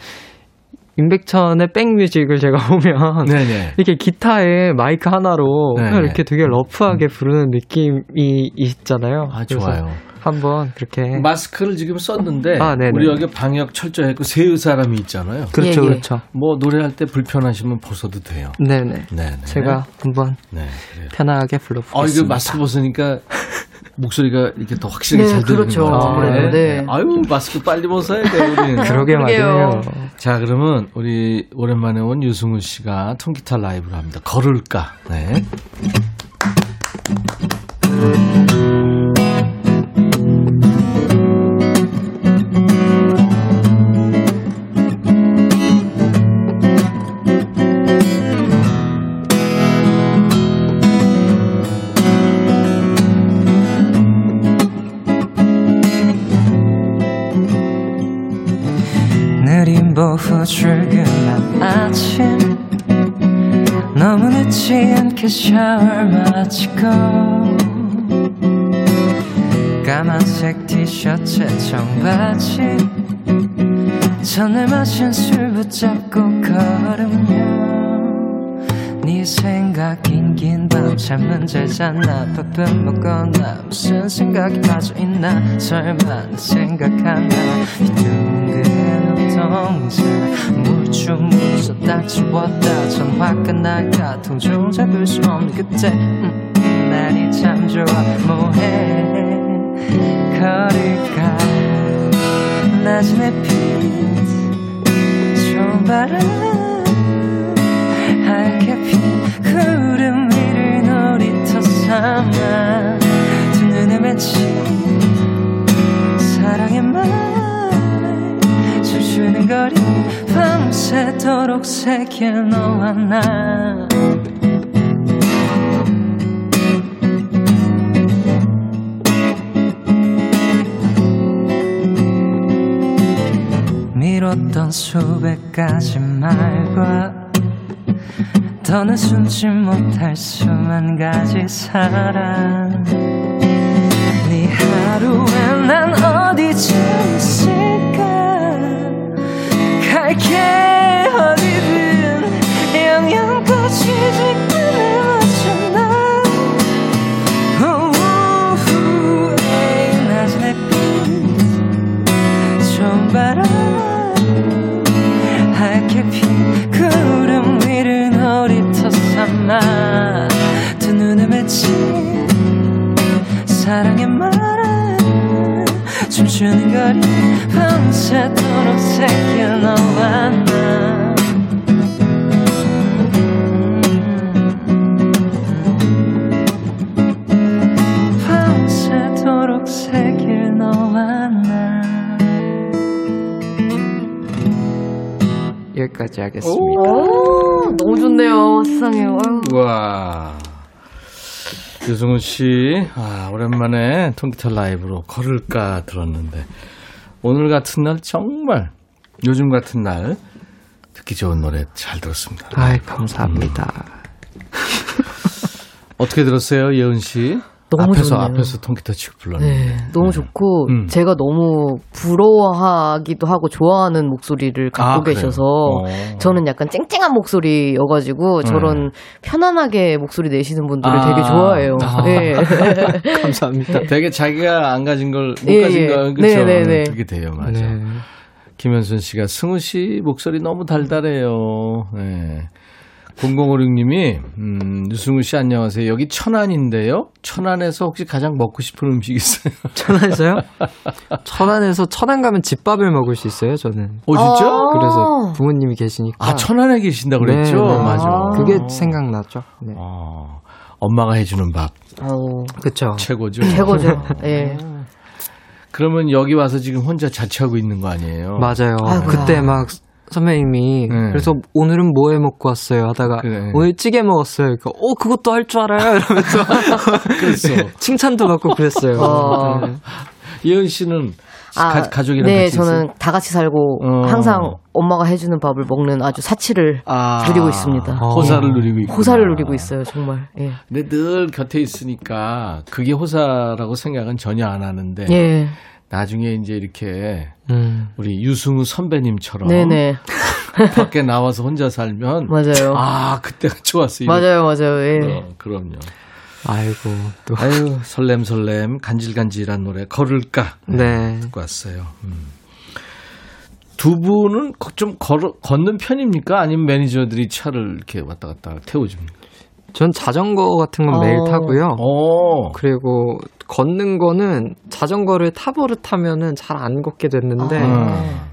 임백천의 백뮤직을 제가 보면 네네. 이렇게 기타에 마이크 하나로 네, 그냥 네. 이렇게 되게 러프하게 부르는 느낌이 있잖아요. 아, 좋아요. 한번 그렇게 마스크를 지금 썼는데 아, 네네. 우리 여기 방역 철저히 했고 세 사람이 있잖아요. 그렇죠, 예, 예. 그렇죠. 뭐 노래할 때 불편하시면 벗어도 돼요. 네네. 네, 제가 한번 네. 편하게 아 불러보겠습니다. 이거 마스크 벗으니까 목소리가 이렇게 더 확실히 네, 잘 들리는 그렇죠. 것 같아요. 아무래도, 네. 아유 마스크 빨리 벗어야 돼 우리는. 그러게. 말이에요. 자 그러면 우리 오랜만에 온 유승우 씨가 통기타 라이브를 합니다. 걸을까? 네. 출근한 아침. 너무 늦지 않게 샤워를 마치고 까만색 티셔츠에 청바지 전날 마신 술 붙잡고 걸으며 네 생각인 긴밤 잠은 잘 잤나 밥은 먹었나 무슨 생각이 빠져있나 설마 내 생각하나. 이 둥근 물좀 무서 딱 지웠다. 전화 끝날까 통좀 잡을 수 없는 그때. 음, 날이 참 좋아. 뭐해? 걸을까? 낮은 햇빛. 좋은 바람. 하얗게 핀 구름 위를 놀이터 삼아. 두 눈에 맺힌 사랑의 말 춤추는 거리 밤새도록 새길 너와 나. 미뤘던 수백 가지 말과 더는 숨지 못할 수만 가지 사랑. 네 하루에 난 갈 춤추는 거리 밤새도록 새겨 너와 나 밤새도록 새길 너와 나 여기까지 하겠습니다. 오, 너무 좋네요. 세상에. 아유. 와. 유승훈 씨, 아, 오랜만에 통기타 라이브로 걸을까 들었는데, 오늘 같은 날 정말, 요즘 같은 날, 듣기 좋은 노래 잘 들었습니다. 아이, 감사합니다. 어떻게 들었어요, 예은 씨? 너무 앞에서, 좋네요. 앞에서 통기타 치고 불렀는데. 네, 너무 좋고 음. 제가 너무 부러워하기도 하고 좋아하는 목소리를 갖고 아? 계셔서 어. 저는 약간 쨍쨍한 목소리여가지고 저런 편안하게 목소리 내시는 분들을 아. 되게 좋아해요. 아. 네. 감사합니다. 되게 자기가 안 가진 걸못 예, 가진 예. 거 그렇죠. 네, 네, 네. 그게 돼요, 맞아. 네. 김현순 씨가 승우 씨 목소리 너무 달달해요. 네. 0056님이 음, 유승우 씨 안녕하세요. 여기 천안인데요. 천안에서 혹시 가장 먹고 싶은 음식 있어요? 천안에서요? 천안에서 천안 가면 집밥을 먹을 수 있어요, 저는. 오 진짜? 아. 그래서 부모님이 계시니까. 아 천안에 계신다 그랬죠? 네, 네. 맞아. 아. 그게 생각나죠. 네. 어, 엄마가 해주는 밥 아우, 그쵸. 최고죠. 최고죠. 예. 그러면 여기 와서 지금 혼자 자취하고 있는 거 아니에요? 맞아요. 아이고. 그때 막 선배님이 네. 그래서 오늘은 뭐 해 먹고 왔어요 하다가 그래. 오늘 찌개 먹었어요. 그러니까 어 그것도 할 줄 알아요 이러면서. 칭찬도 받고 그랬어요. 어. 네. 예은 씨는 가, 가족이랑 네, 같이 저는 있어요? 다 같이 살고 어. 항상 엄마가 해주는 밥을 먹는 아주 사치를 아, 누리고 있습니다. 어. 호사를 누리고 있고 호사를 누리고 있어요, 정말. 예. 근데 늘 곁에 있으니까 그게 호사라고 생각은 전혀 안 하는데 예. 나중에 이제 이렇게 음. 우리 유승우 선배님처럼 네네. 밖에 나와서 혼자 살면 맞아요. 아 그때가 좋았어요. 맞아요, 맞아요. 예. 어, 그럼요. 아이고 또 아유 설렘 설렘 간질간질한 노래 걸을까 네. 듣고 왔어요. 음. 두 분은 거- 좀 걸어, 걷는 편입니까? 아니면 매니저들이 차를 이렇게 왔다 갔다 태워줍니까? 전 자전거 같은 건 매일 어. 타고요. 어. 그리고 걷는 거는 자전거를 타버릇하면은 잘 안 걷게 됐는데 음.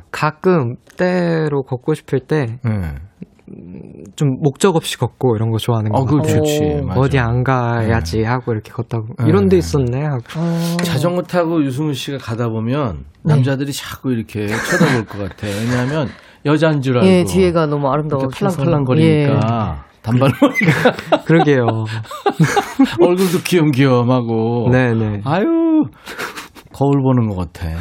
가끔 때로 걷고 싶을 때좀 네. 목적 없이 걷고 이런 거 좋아하는 거 어, 같아요. 좋지. 맞아. 어디 안 가야지 하고 이렇게 걷다가 네. 이런 데 있었네 하고 어. 자전거 타고 유승우 씨가 가다 보면 남자들이 자꾸 이렇게 쳐다볼 것 같아. 왜냐하면 여자인 줄 알고. 예, 뒤에가 너무 아름다워서. 팔랑팔랑 거리니까 단발머리가 그러게요. 얼굴도 귀염귀염하고. 네네. 아유 거울 보는 것 같아.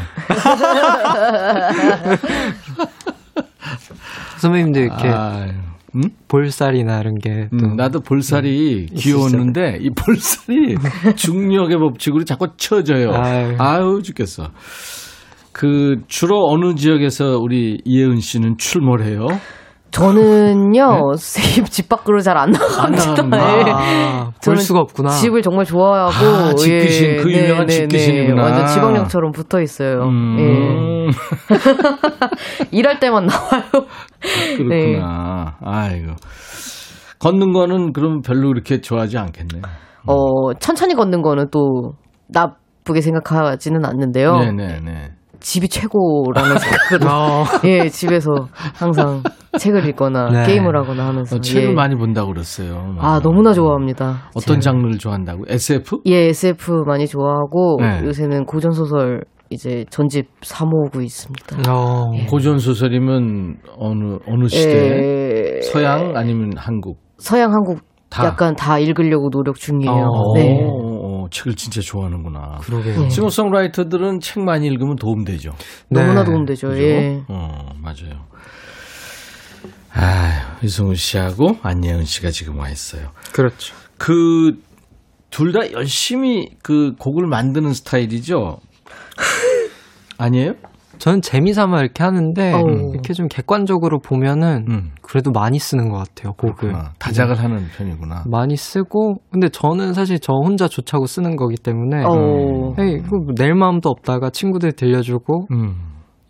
선배님도 이렇게 아유. 음? 볼살이나 이런 게또 음, 나도 볼살이 음, 귀여웠는데 이 볼살이 중력의 법칙으로 자꾸 쳐져요. 아유. 아유 죽겠어. 그 주로 어느 지역에서 우리 이혜은 씨는 출몰해요? 저는요, 집, 집 밖으로 잘안 네? 안 나갑니다. 예. 아, 볼 저는 수가 없구나. 집을 정말 좋아하고. 아, 집 귀신, 그 유명한 집귀신이구나. 완전 지방령처럼 붙어 있어요. 음, 예. 일할 때만 나와요. 그렇구나. 아이고. 걷는 거는 그럼 별로 그렇게 좋아하지 않겠네. 어, 천천히 걷는 거는 또 나쁘게 생각하지는 않는데요. 네네네. 집이 최고라는 생각으로. 어, 예, 집에서 항상 책을 읽거나 네. 게임을 하거나 하면서. 어, 책을 예. 많이 본다고 그랬어요. 아, 너무나 좋아합니다. 어떤 책. 장르를 좋아한다고? SF? 예, SF 많이 좋아하고 네. 요새는 고전 소설 이제 전집 사모으고 있습니다. 어, 고전 소설이면 어느 어느 시대? 예, 서양 아니면 한국? 서양 한국 다. 약간 다 읽으려고 노력 중이에요. 어. 네. 책을 진짜 좋아하는구나. 그러게요. 네. 싱어송라이터들은 책 많이 읽으면 도움되죠. 너무나 네. 도움되죠. 그죠? 예. 어, 맞아요. 아, 이승우 씨하고 안예은 씨가 지금 와 있어요. 그렇죠. 그 둘 다 열심히 그 곡을 만드는 스타일이죠. 아니에요? 저는 재미삼아 이렇게 하는데 어우. 이렇게 좀 객관적으로 보면은 음. 그래도 많이 쓰는 것 같아요 곡을 그렇구나. 다작을 하는 편이구나. 많이 쓰고 근데 저는 사실 저 혼자 좋자고 쓰는 거기 때문에 어. 에이, 그거 낼 마음도 없다가 친구들 들려주고 음.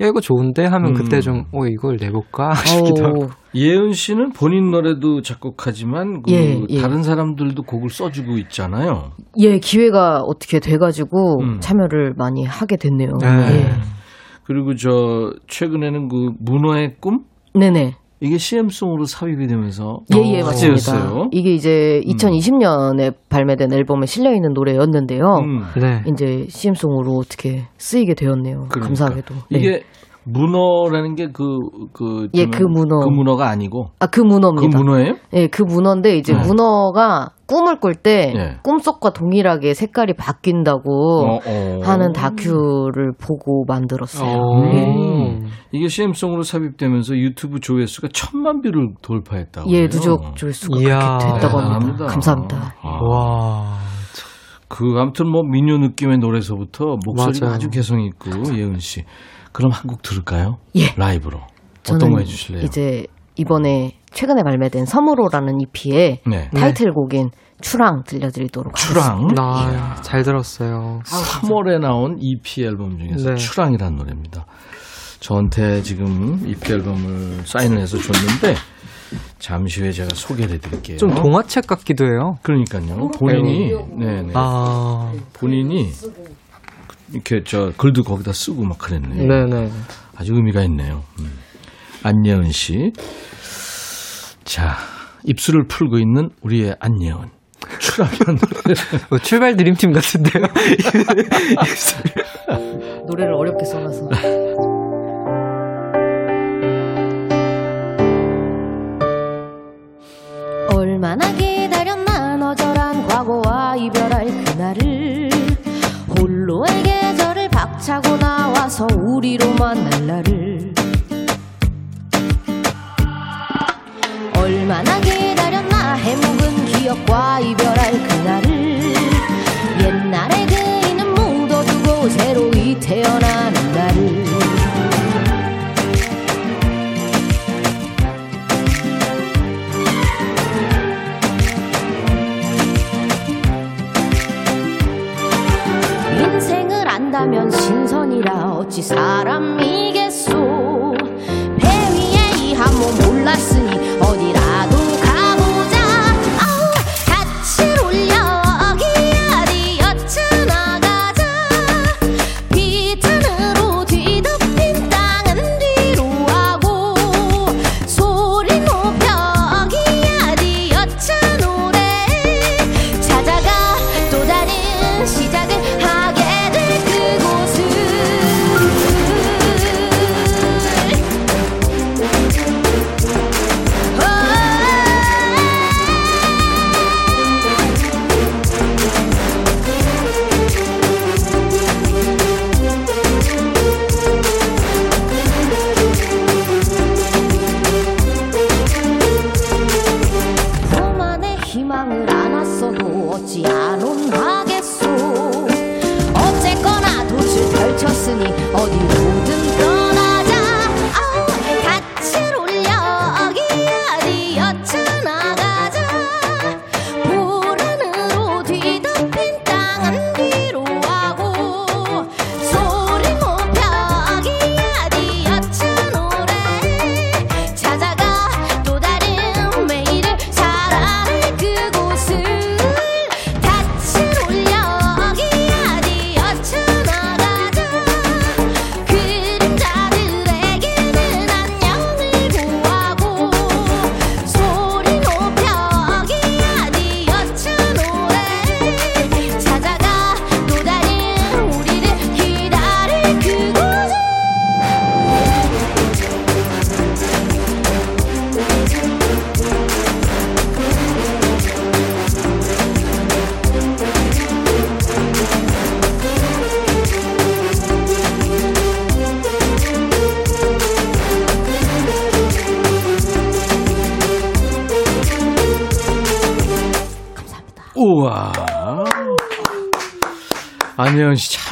야 이거 좋은데 하면 음. 그때 좀 어 이걸 내볼까 싶기도 하고 어우, 예은 씨는 본인 노래도 작곡하지만 그 예, 예. 다른 사람들도 곡을 써주고 있잖아요. 예, 기회가 어떻게 돼가지고 음. 참여를 많이 하게 됐네요. 네. 예. 그리고 저 최근에는 그 문어의 꿈 네네. 이게 CM송으로 삽입이 되면서 예, 예, 어, 맞습니다. 화제였어요. 이게 이제 2020년에 발매된 앨범에 실려 있는 노래였는데요. 음. 네. 이제 CM송으로 어떻게 쓰이게 되었네요. 그러니까. 감사하게도. 네. 이게 문어라는 게 그, 그, 예, 그 문어. 그 문어가 아니고. 아, 그그 문어입니다. 문어예요? 예, 그 문어인데 이제 네. 문어가 꿈을 꿀때 예. 꿈속과 동일하게 색깔이 바뀐다고 어, 어. 하는 다큐를 보고 만들었어요. 어. 음. 이게 CM송으로 삽입되면서 유튜브 조회수가 천만 뷰를 돌파했다고. 예. 누적 조회수가 이야. 그렇게 됐다고 합니다. 대단합니다. 감사합니다. 아. 와. 그 아무튼 뭐 민요 느낌의 노래서부터 목소리가 맞아요. 아주 개성 있고 예은 씨. 그럼 한 곡 들을까요? 예. 라이브로. 어떤 거 해주실래요? 이제 이번에 최근에 발매된 섬으로라는 EP의 네. 타이틀곡인 추랑 들려드리도록 추랑. 나잘 들었어요. 3월에 나온 EP 앨범 중에서 네. 추랑이라는 노래입니다. 저한테 지금 EP 앨범을 사인을 해서 줬는데 잠시 후에 제가 소개를 해드릴게요. 좀 동화책 같기도 해요. 그러니까요. 본인이 네네 아. 본인이 이렇게 저 글도 거기다 쓰고 막 그랬네요. 네네. 아주 의미가 있네요. 음. 안예은 씨. 자, 입술을 풀고 있는 우리의 안예은. 노래. 뭐 출발 드림팀 같은데요. 노래를 어렵게 써놔서 얼마나 기다렸나 너절한 과거와 이별할 그날을 박 차고 나와서 우리로 만날 날을 얼마나 기다렸나 해묵은 기억과 이별할 그날을 옛날의 그이는 묻어두고 새로이 태어나는 날을 인생을 안다면 어찌 사람이겠소. 배 위에 이 한몸 몰랐으니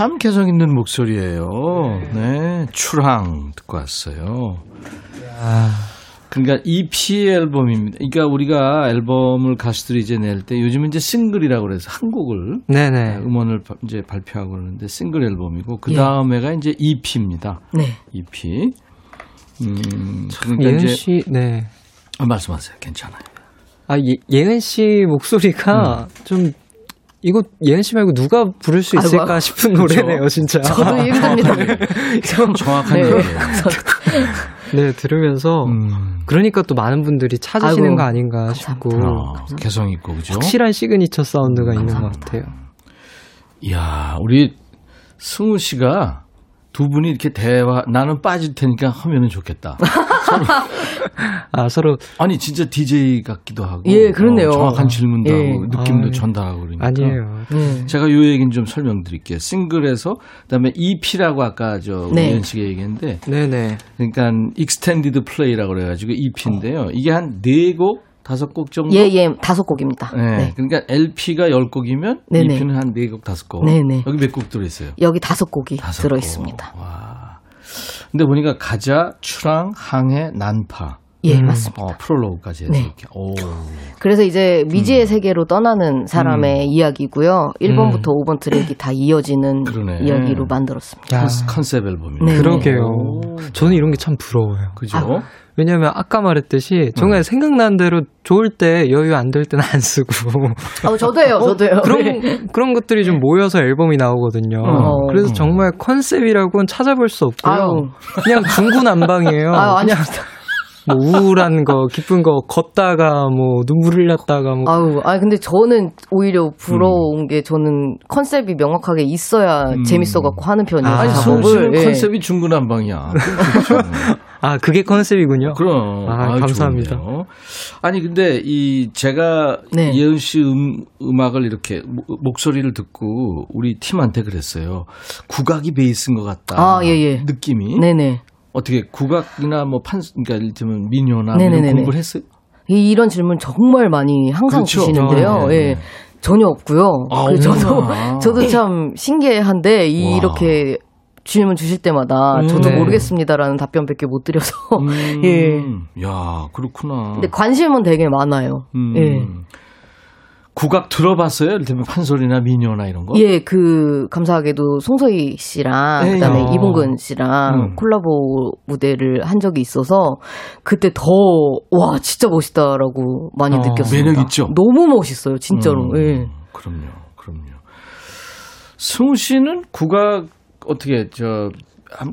참 개성 있는 목소리예요. 네, 추랑 듣고 왔어요. 그러니까 EP 앨범입니다. 그러니까 우리가 앨범을 가수들이 이제 낼 때 요즘은 이제 싱글이라고 그래서 한 곡을 네네. 음원을 바- 이제 발표하고 그러는데 싱글 앨범이고 그 예. 다음에가 이제 EP입니다. 네. EP. 음, 그러니까 예은 씨, 네. 아, 말씀하세요. 괜찮아요. 아, 예, 예은 씨 목소리가 음. 좀, 이거 예은 씨 말고 누가 부를 수 있을까 아이고. 싶은 노래네요, 진짜. 저도 힘듭니다. 참 정확한 네. 얘기예요. 네, 들으면서. 음, 그러니까 또 많은 분들이 찾으시는 아이고, 거 아닌가 싶고. 아, 개성 있고 그죠? 확실한 signature sound가 있는 것 같아요. 이야, 우리 승우 씨가 두 분이 이렇게 대화 나는 빠질 테니까 하면은 좋겠다. 아, 서로, 아니 진짜 DJ 같기도 하고 예, 그렇네요. 어, 정확한 질문도 예. 하고 느낌도 아유, 전달하고 그러니까 아니에요. 네. 제가 요 얘기는 좀 설명드릴게요. 싱글에서 그 다음에 EP라고 아까 저 네. 우현 씨가 얘기했는데 네네. 그러니까 extended play라고 그래가지고 EP인데요. 이게 한 네 곡 다섯 곡 정도. 예, 예, 다섯 곡입니다. 네. 네. 그러니까 LP가 열 곡이면 네네. EP는 한 네 곡 다섯 곡. 네네. 여기 몇 곡 들어있어요? 여기 다섯 곡이 다섯 들어 곡. 있습니다. 와. 근데 보니까 가자, 출항, 항해, 난파. 예, 음. 맞습니다. 어, 프롤로그까지 해서 네. 이렇게. 오. 그래서 이제 음. 미지의 세계로 떠나는 사람의 이야기고요. 1번부터 5번 트랙이 다 이어지는 그러네. 이야기로 만들었습니다. 야, 컨- 컨셉 앨범이네. 네. 그러게요. 오. 저는 이런 게 참 부러워요. 그죠? 아. 왜냐면 아까 말했듯이 정말 음. 생각나는 대로 좋을 때 여유 안 될 때는 안 쓰고 어, 저도요, 저도요. 네. 그런 그런 것들이 좀 모여서 앨범이 나오거든요. 어. 그래서 정말 컨셉이라고는 찾아볼 수 없고요. 아유. 그냥 중구난방이에요. 아유, 그냥. 뭐 우울한 거, 기쁜 거 걷다가 뭐 눈물 흘렸다가 뭐 아유, 아 근데 저는 오히려 부러운 게 저는 컨셉이 명확하게 있어야 음. 재밌어 갖고 하는 편이에요. 아, 안예은 씨는 예. 컨셉이 중구난방이야. 아, 그게 컨셉이군요. 그럼. 아, 아유, 감사합니다. 좋은데요. 아니, 근데 이 제가 네. 예은 씨 음, 음악을 이렇게 모- 목소리를 듣고 우리 팀한테 그랬어요. 국악이 베이스인 것 같다. 아, 예, 예. 느낌이. 네네. 어떻게 국악이나 뭐 판, 그러니까 이를테면 민요나 뭐 네네네네. 공부를 했어요? 이, 이런 질문 정말 많이 항상 그렇죠. 주시는데요. 아, 네, 예. 네. 전혀 없고요. 아, 그 저도. 저도 참 신기해한데 이 와. 이렇게 질문 주실 때마다 음. 저도 네. 모르겠습니다라는 답변밖에 못 드려서 음, 예. 야, 그렇구나. 근데 관심은 되게 많아요. 음. 예. 국악 들어봤어요? 이를테면 판소리나 민요나 이런 거? 예, 그 감사하게도 송서희 씨랑 에이. 그 다음에 어. 이봉근 씨랑 음. 콜라보 무대를 한 적이 있어서 그때 더 와 진짜 멋있다라고 많이 어. 느꼈습니다. 매력 있죠? 너무 멋있어요, 진짜로. 음, 예. 그럼요, 그럼요. 승우 씨는 국악 어떻게 저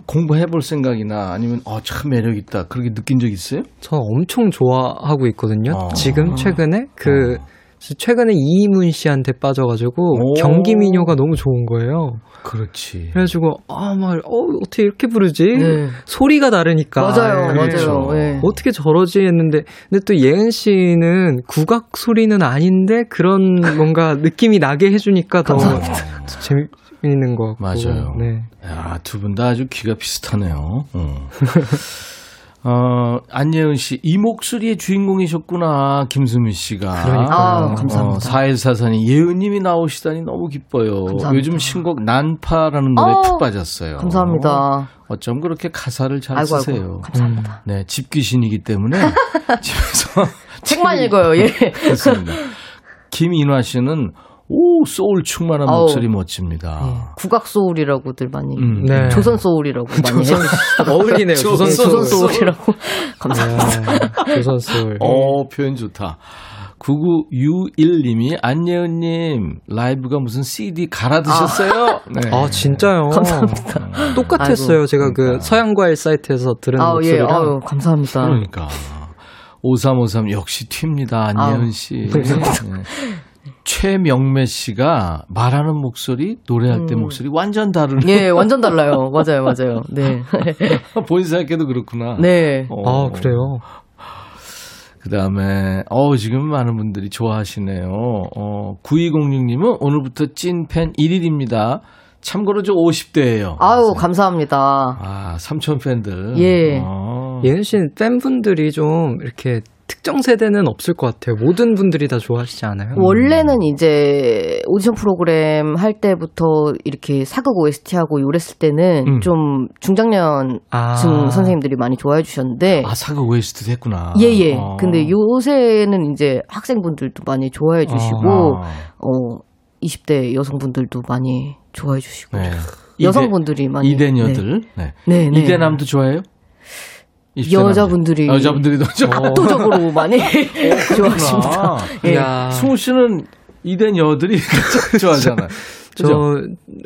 공부해 볼 생각이나 아니면 어 참 매력 있다 그렇게 느낀 적 있어요? 저 엄청 좋아하고 있거든요. 어. 지금 최근에 그 어. 최근에 이희문 씨한테 빠져가지고 오. 경기 민요가 너무 좋은 거예요. 그렇지. 그래가지고 아막 어, 어떻게 이렇게 부르지? 네. 소리가 다르니까 맞아요, 그렇죠. 맞아요. 예. 어떻게 저러지 했는데 근데 또 예은 씨는 국악 소리는 아닌데 그런 뭔가 느낌이 나게 해주니까 더 재미 있는 것 같고 맞아요. 네. 야, 두 분 다 아주 귀가 비슷하네요. 어. 어, 안예은 씨, 이 목소리의 주인공이셨구나, 김수미 씨가. 그러니까요. 아, 감사합니다. 어, 4144님, 예은님이 나오시다니 너무 기뻐요. 감사합니다. 요즘 신곡 난파라는 노래 어, 푹 빠졌어요. 감사합니다. 어쩜 그렇게 가사를 잘 아이고 쓰세요. 아이고 감사합니다. 네, 집귀신이기 때문에 집에서 책만 읽어요. 예. 그렇습니다. 김인화 씨는 오 소울 충만한 아우. 목소리 멋집니다. 예. 국악 소울이라고들 많이 음. 네. 조선 소울이라고 많이 해주시죠. 어울리네요. 조선 조선 조선 소울. 소울 이라고 감사합니다. 아, 조선 소울. 어, 표현 좋다. 9961님이 안예은님 라이브가 무슨 CD 갈아 드셨어요? 네. 아 진짜요? 감사합니다. 똑같았어요. 아이고. 제가 그 그러니까. 서양과일 사이트에서 들은 아우 예, 목소리랑 아유 감사합니다. 그러니까 5353 역시 튀입니다. 안예은 씨. 네. 최명매 씨가 말하는 목소리, 노래할 때 음. 목소리 완전 다르네. 예, 완전 달라요. 맞아요, 맞아요. 네. 본인 생각해도 그렇구나. 네. 어. 아 그래요? 그 다음에, 어 지금 많은 분들이 좋아하시네요. 어, 9206님은 오늘부터 찐팬 1일입니다. 참고로 저 50대예요 아유, 감사합니다. 아, 삼촌 팬들. 예. 어. 예은 씨는 팬분들이 좀 이렇게 특정 세대는 없을 것 같아요. 모든 분들이 다 좋아하시지 않아요? 원래는 이제 오디션 프로그램 할 때부터 이렇게 사극 OST하고 이랬을 때는 음. 좀 중장년층 아. 선생님들이 많이 좋아해 주셨는데 아, 사극 OST도 했구나. 예 예. 어. 근데 요새는 이제 학생분들도 많이 좋아해 주시고 어. 어 20대 여성분들도 많이 좋아해 주시고 네. 여성분들이 많이 이대녀들. 네. 네, 네. 이대남도 좋아해요? 20대 여자분들이 여자분들이 더 좋아. 압도적으로 많이 좋아하십니다. 아, 예. 야. 승우 씨는 이대녀들이 가장 좋아하잖아요. 저,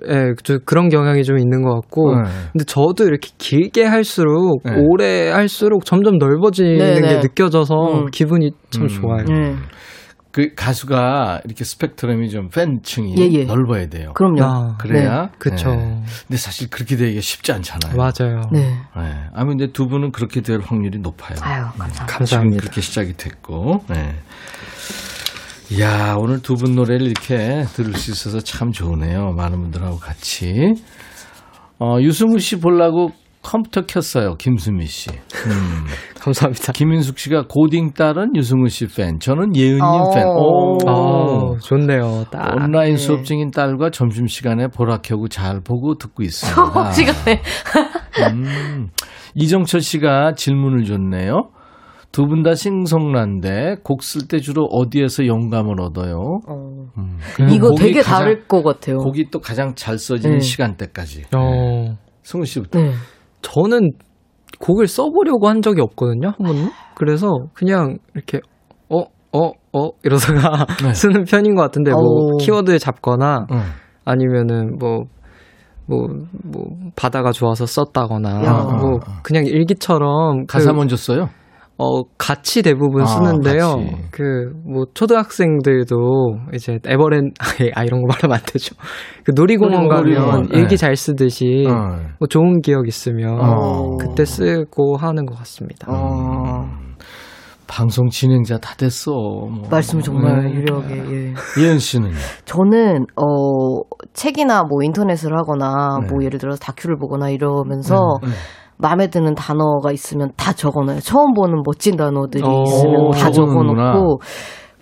예, 저 그런 경향이 좀 있는 것 같고. 네. 근데 저도 이렇게 길게 할수록, 네. 오래 할수록 점점 넓어지는 네, 게 네. 느껴져서 음. 기분이 참 음. 좋아요. 네. 그 가수가 이렇게 스펙트럼이 좀 팬층이 예, 예. 넓어야 돼요. 그럼요. 아, 그래야. 그쵸. 네. 근데 사실 그렇게 되기가 쉽지 않잖아요. 맞아요. 네. 네. 아무 근데 두 분은 그렇게 될 확률이 높아요. 아유, 감사합니다. 지금 감사합니다. 그렇게 시작이 됐고. 네. 이야, 오늘 두 분 노래를 이렇게 들을 수 있어서 참 좋으네요. 많은 분들하고 같이. 어, 유승우 씨 보려고 컴퓨터 켰어요. 김수미 씨. 음. 감사합니다. 김인숙 씨가 고딩 딸은 유승우 씨 팬. 저는 예은님 어. 팬. 오. 아, 좋네요. 딱. 온라인 네. 수업 중인 딸과 점심 시간에 보라 켜고 잘 보고 듣고 있습니다. 시간에 음, 이정철 씨가 질문을 줬네요. 두 분 다 싱송란데 곡 쓸 때 주로 어디에서 영감을 얻어요? 음, 그리고 이거 되게 가장- 다를 것 같아요. 곡이 또 가장 잘 써지는 네. 시간대까지. 어, 승우 씨부터. 네. 저는 곡을 써보려고 한 적이 없거든요, 한 번도. 그래서 그냥 이렇게, 어, 어, 어, 이러다가 네. 쓰는 편인 것 같은데, 뭐, 오. 키워드 잡거나, 응. 아니면은 뭐, 뭐, 뭐, 바다가 좋아서 썼다거나, 야. 뭐, 그냥 일기처럼. 그, 가사 먼저 써요? 어, 같이 대부분 아, 쓰는데요. 같이. 그, 뭐, 초등학생들도 이제 에버랜, 아, 이런 거 말하면 안 되죠. 그 놀이공원 가면 네. 일기 잘 쓰듯이, 어. 뭐 좋은 기억 있으면, 어. 그때 쓰고 하는 것 같습니다. 어, 방송 진행자 다 됐어. 뭐. 말씀 정말 음. 유려하게. 예. 예은 씨는? 저는 어 책이나 뭐 인터넷을 하거나 네. 뭐 예를 들어서 다큐를 보거나 이러면서 네. 마음에 드는 단어가 있으면 다 적어놔요. 처음 보는 멋진 단어들이 오, 있으면 다 적어놓는구나. 적어놓고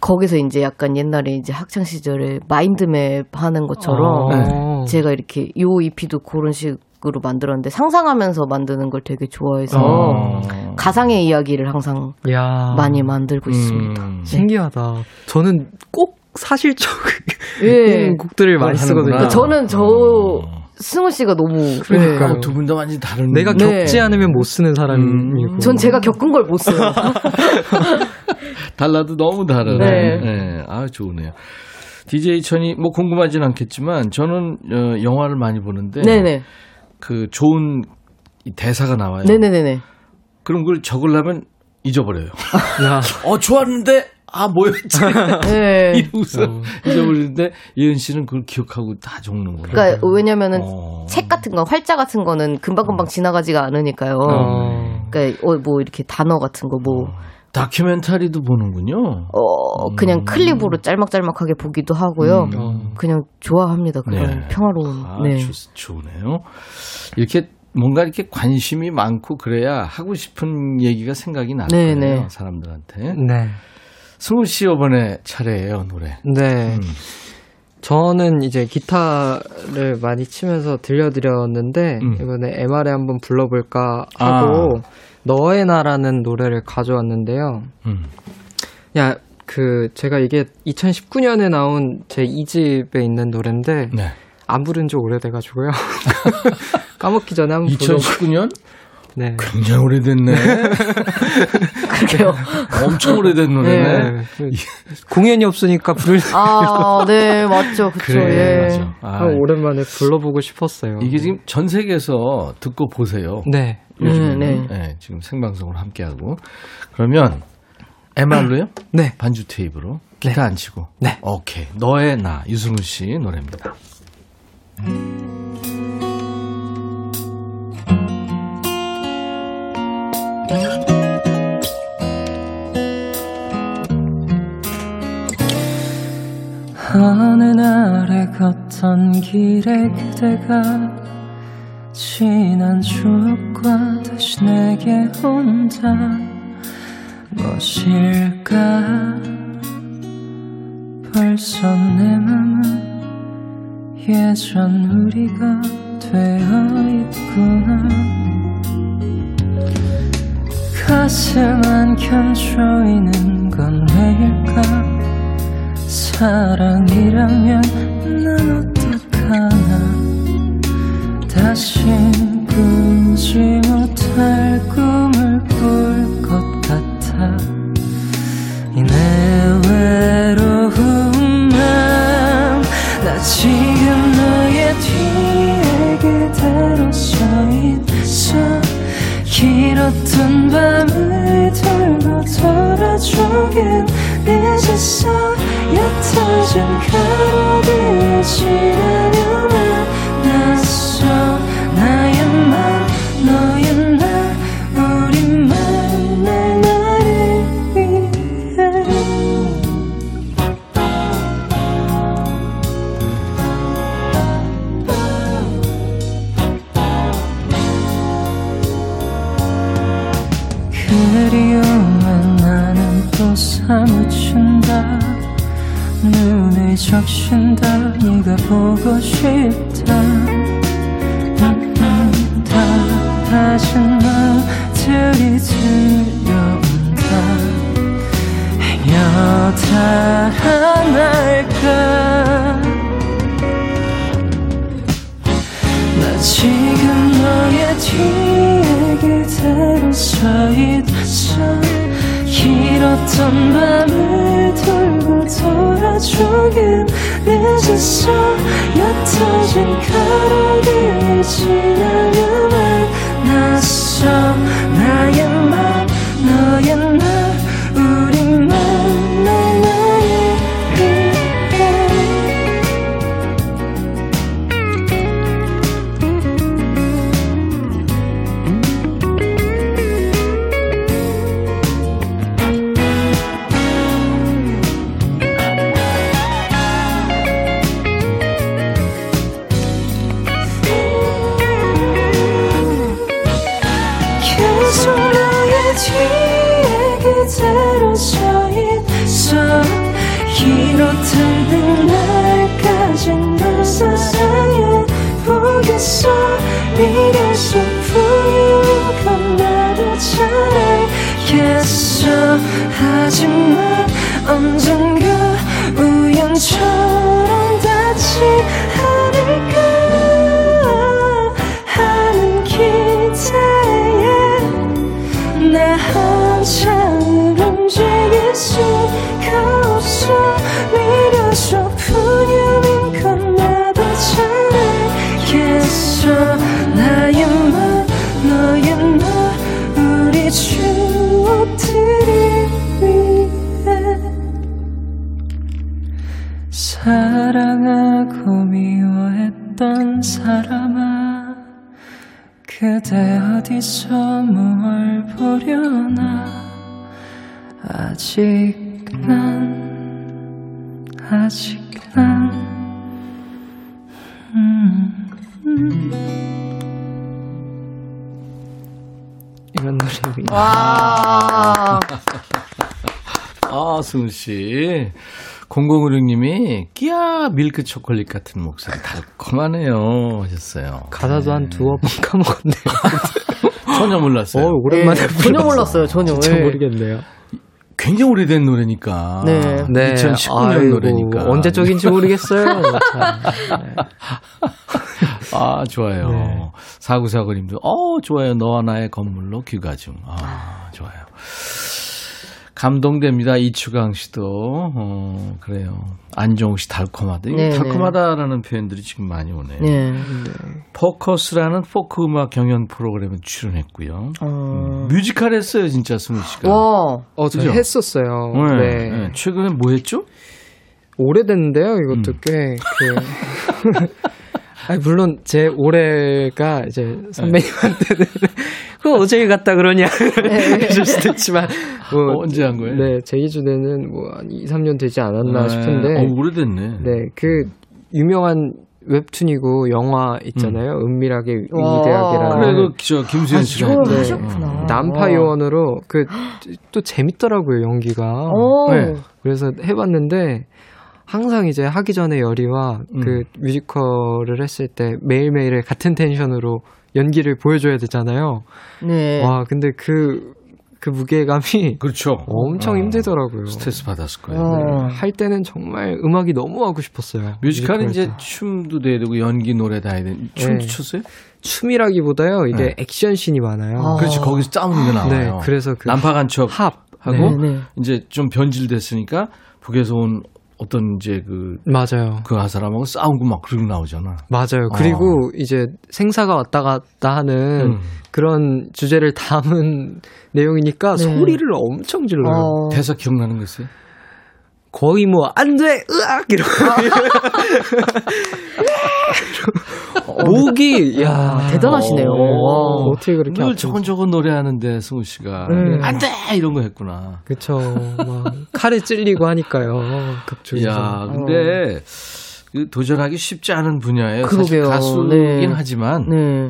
거기서 이제 약간 옛날에 이제 학창 시절에 마인드맵 하는 것처럼 어. 제가 이렇게 요 EP도 그런 식으로 만들었는데 상상하면서 만드는 걸 되게 좋아해서 어. 가상의 이야기를 항상 야 많이 만들고 있습니다. 음. 신기하다. 저는 꼭 사실적 예. 인 곡들을 많이 쓰거든요. 하는구나. 저는 저 어. 승우 씨가 너무 그러니까요. 네. 두분 다 완전히 다른. 내가 네. 겪지 않으면 못 쓰는 사람이고. 음. 전 제가 겪은 걸 못 써요. 달라도 너무 다르네. 네. 네. 아, 좋으네요. DJ 천이 뭐 궁금하진 않겠지만 저는 어, 영화를 많이 보는데 네네. 그 좋은 이 대사가 나와요. 네네네네. 그럼 그걸 적으려면 잊어버려요. 야, 어, 좋았는데 아 뭐였지? 네. 이러고서 잊어버리는데 예은 씨는 그걸 기억하고 다 적는구나. 그러니까 왜냐면은 어. 책 같은 거 활자 같은 거는 금방 금방 지나가지가 않으니까요. 어. 그러니까 어, 뭐 이렇게 단어 같은 거 뭐 다큐멘터리도 보는군요. 어, 그냥 음. 클립으로 짤막짤막하게 보기도 하고요. 음. 어. 그냥 좋아합니다. 그런 네. 평화로운. 아, 네. 좋, 좋네요. 이렇게 뭔가 이렇게 관심이 많고 그래야 하고 싶은 얘기가 생각이 나요. 네, 요 네. 사람들한테. 네. 승우 씨 이번에 차례예요 노래. 네. 음. 저는 이제 기타를 많이 치면서 들려드렸는데 음. 이번에 MR에 한번 불러볼까 하고 너의 나라는 노래를 가져왔는데요. 음. 야, 그 제가 이게 2019년에 나온 제 2집에 있는 노래인데 네. 안 부른 지 오래돼가지고요. 까먹기 전에 한번 불러. 2019년 네. 굉장히 오래됐네. 그래요. 엄청 오래된 노래네. 네. 공연이 없으니까 부를 아, 네, 맞죠. 그쵸. 그래 예. 맞아. 아, 오랜만에 불러보고 싶었어요. 이게 지금 전 세계에서 듣고 보세요. 네. 요즘에는 네, 네, 지금 생방송을 함께 하고 그러면 MR로요? 네. 반주 테이프로 기타 안 치고. 네. 오케이. 너의 나 유승우 씨 노래입니다. 어느 날에 걷던 길에 그대가 지난 추억과 다시 내게 온다. 것일까? 벌써 내 맘은 예전 우리가 되어 있구나 가슴 안견 조이는 건 왜일까 사랑이라면 난 어떡하나. 다신 꾸지 못할 꿈을 꿀것 우연처럼 닿지 그대 어디서 뭘 보려나 아직 난 아직 난 음, 음. 이런 노래입니다. 와. 아, 승우 씨. 0056님이 끼야 밀크 초콜릿 같은 목소리 달콤하네요 하셨어요. 가사도 한 두어 번 까먹었네요. 전혀 몰랐어요. 어, 오랜만에 네, 전혀 몰랐어요, 전혀. 진짜 네. 모르겠네요. 굉장히 오래된 노래니까. 네. 네. 2019년 아이고, 노래니까. 언제적인지 모르겠어요. 참. 아, 좋아요. 네. 사구사구님도, 어, 좋아요. 너와 나의 건물로 귀가 중. 아, 좋아요. 감동됩니다. 이추강 씨도. 어, 그래요. 안정욱 씨 달콤하다. 이게 네, 달콤하다라는 표현들이 지금 많이 오네요. 네. 포커스라는 포크 음악 경연 프로그램에 출연했고요. 어. 뮤지컬 했어요, 진짜 승우 씨가. 와. 어, 저? 했었어요. 네. 네. 네. 최근에 뭐 했죠? 오래됐는데요. 이것도 음. 꽤 그. 아니, 물론 제 올해가 이제 선배님한테는 그거 어제 같다 그러냐 그럴 수도 있지만 뭐 어, 언제 한 거예요? 네, 제 기준에는 뭐 한 2, 3년 되지 않았나 네. 싶은데 어, 오래됐네. 네, 그 유명한 웹툰이고 영화 있잖아요. 은밀하게 와. 위대하게라는 그래, 그, 저, 김수현 씨가 이걸 했던. 하셨구나. 남파 요원으로 그 또 재밌더라고요 연기가. 오. 네. 그래서 해봤는데 항상 이제 하기 전에 열이와 음. 그 뮤지컬을 했을 때 매일매일 같은 텐션으로 연기를 보여줘야 되잖아요. 네. 와 근데 그, 그 무게감이 그렇죠. 엄청 어, 힘들더라고요. 스트레스 받았을 거예요. 어. 할 때는 정말 음악이 너무 하고 싶었어요. 뮤지컬은 뮤지컬 이제 때. 춤도 돼야 되고 연기 노래 다 해야 돼. 춤도 네. 췄어요? 춤이라기보다요 이게 네. 액션 씬이 많아요. 아. 그렇지 거기서 싸우는 게 나와요. 네, 그래서 그 난파 간첩 합 하고. 이제 좀 변질됐으니까 북에서 온 어떤 이제 그, 맞아요. 그 사람하고 싸우고 막 그러고 나오잖아. 맞아요. 어. 그리고 이제 생사가 왔다 갔다 하는 음. 그런 주제를 담은 내용이니까 네. 소리를 엄청 질러요. 어. 대사 기억나는 거 있어요? 거의 뭐 안 돼, 으악 이러고 목이 야 아, 대단하시네요. 어, 와. 어떻게 그렇게 늘 아픈지. 저건 저건 노래하는데 승우 씨가 음. 안돼 이런 거 했구나. 그쵸. 막 칼에 찔리고 하니까요. 극중에서. 야, 근데 그 도전하기 쉽지 않은 분야예요. 그러게요. 가수긴 네. 하지만 네.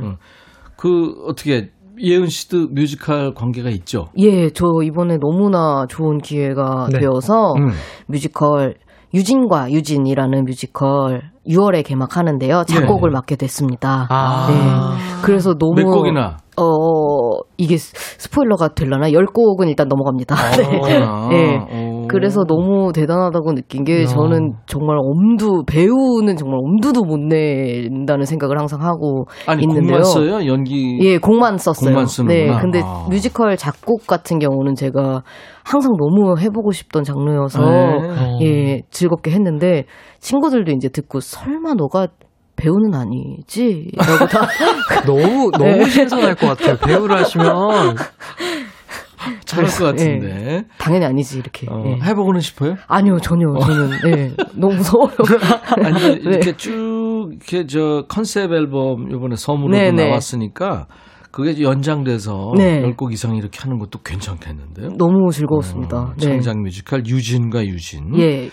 그 어떻게 예은 씨도 뮤지컬 관계가 있죠. 예, 저 이번에 너무나 좋은 기회가 네. 되어서 음. 뮤지컬 유진과 유진이라는 뮤지컬 6월에 개막하는데요. 작곡을 네. 맡게 됐습니다. 아. 네. 그래서 너무 몇 곡이나? 어 이게 스- 스포일러가 되려나? 10곡은 일단 넘어갑니다. 네. 아, 네. 오. 그래서 너무 대단하다고 느낀 게 어. 저는 정말 엄두 배우는 정말 엄두도 못 낸다는 생각을 항상 하고 아니 있는데요. 곡만 써요 연기. 예, 곡만 썼어요. 쓰는구나. 네, 근데 아. 뮤지컬 작곡 같은 경우는 제가 항상 너무 해보고 싶던 장르여서 네. 예 즐겁게 했는데 친구들도 이제 듣고 설마 너가 배우는 아니지? 라고 다 너무 너무 네. 신선할 것 같아요. 배우를 하시면 잘할 것 같은데. 당연히 아니지 이렇게. 어, 예. 해보고는 싶어요? 아니요 전혀 저는 예 너무 무서워요. 아니 네. 이렇게 쭉 이렇게 저 컨셉 앨범 이번에 섬으로도 네, 네. 나왔으니까 그게 연장돼서 네. 10곡 이상 이렇게 하는 것도 괜찮겠는데요. 너무 즐거웠습니다. 어, 네. 창작 뮤지컬 유진과 유진. 예.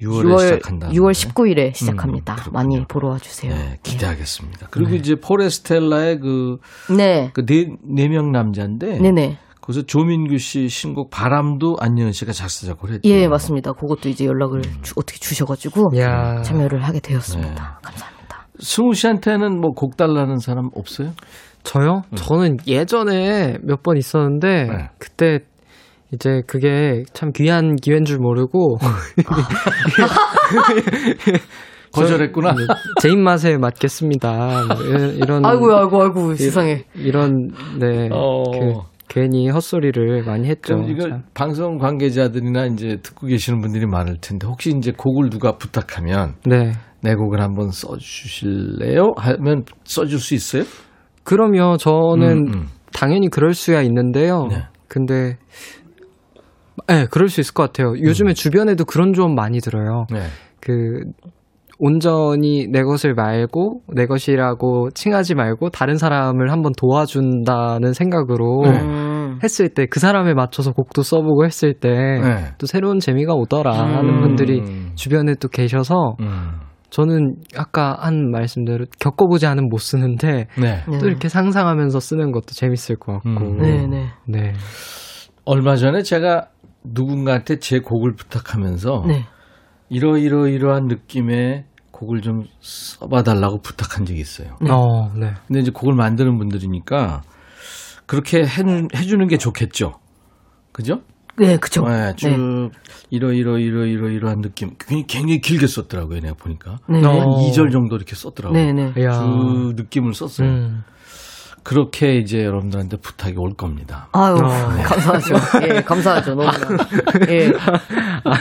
6월에 6월 시작한다. 6월 19일에 시작합니다. 음. 많이 보러 와주세요. 네, 기대하겠습니다. 그리고 이제 포레스텔라의 그, 네. 그 네, 네 명 남자인데. 네네. 거기서 조민규 씨 신곡 바람도 안예은 씨가 작사, 작곡을 했죠. 예, 맞습니다. 그것도 이제 연락을 주- 어떻게 주셔가지고 야. 참여를 하게 되었습니다. 네. 감사합니다. 승우 씨한테는 뭐 곡 달라는 사람 없어요? 저요? 저는 예전에 몇 번 있었는데 네. 그때 이제 그게 참 귀한 기회인 줄 모르고 거절했구나. 저- 제 입맛에 맞겠습니다. 뭐 이런, 이런 아이고, 아이고, 아이고, 세상에. 이런 네 어. 그, 괜히 헛소리를 많이 했죠. 그럼 이거 참. 방송 관계자들이나 이제 듣고 계시는 분들이 많을 텐데 혹시 이제 곡을 누가 부탁하면 네. 내 곡을 한번 써주실래요? 하면 써줄 수 있어요? 그러면 저는 음, 음. 당연히 그럴 수야 있는데요. 네. 근데 네, 그럴 수 있을 것 같아요. 요즘에 주변에도 그런 조언 많이 들어요. 네. 그 온전히 내 것을 말고 내 것이라고 칭하지 말고 다른 사람을 한번 도와준다는 생각으로 네. 음. 했을 때 그 사람에 맞춰서 곡도 써보고 했을 때또 네. 새로운 재미가 오더라 하는 음. 분들이 주변에 또 계셔서 음. 저는 아까 한 말씀대로 겪어보지 않으면 못 쓰는데 네. 네. 또 이렇게 상상하면서 쓰는 것도 재밌을 것 같고 음. 네, 네. 네. 얼마 전에 제가 누군가한테 제 곡을 부탁하면서 네. 이러이러이러한 느낌의 곡을 좀 써봐달라고 부탁한 적이 있어요. 네. 어, 네. 근데 이제 곡을 만드는 분들이니까 그렇게 해, 해주는 게 좋겠죠. 그죠? 네, 그쵸. 네, 쭉 네. 이러 이러 이러 이러 이러한 느낌 굉장히, 굉장히 길게 썼더라고요. 내가 보니까 네. 어. 한 2절 정도 이렇게 썼더라고요. 네, 네. 야. 그 느낌을 썼어요. 음. 그렇게 이제 여러분들한테 부탁이 올 겁니다. 아유, 어. 감사하죠. 예, 감사하죠. 너무나. 예. 아,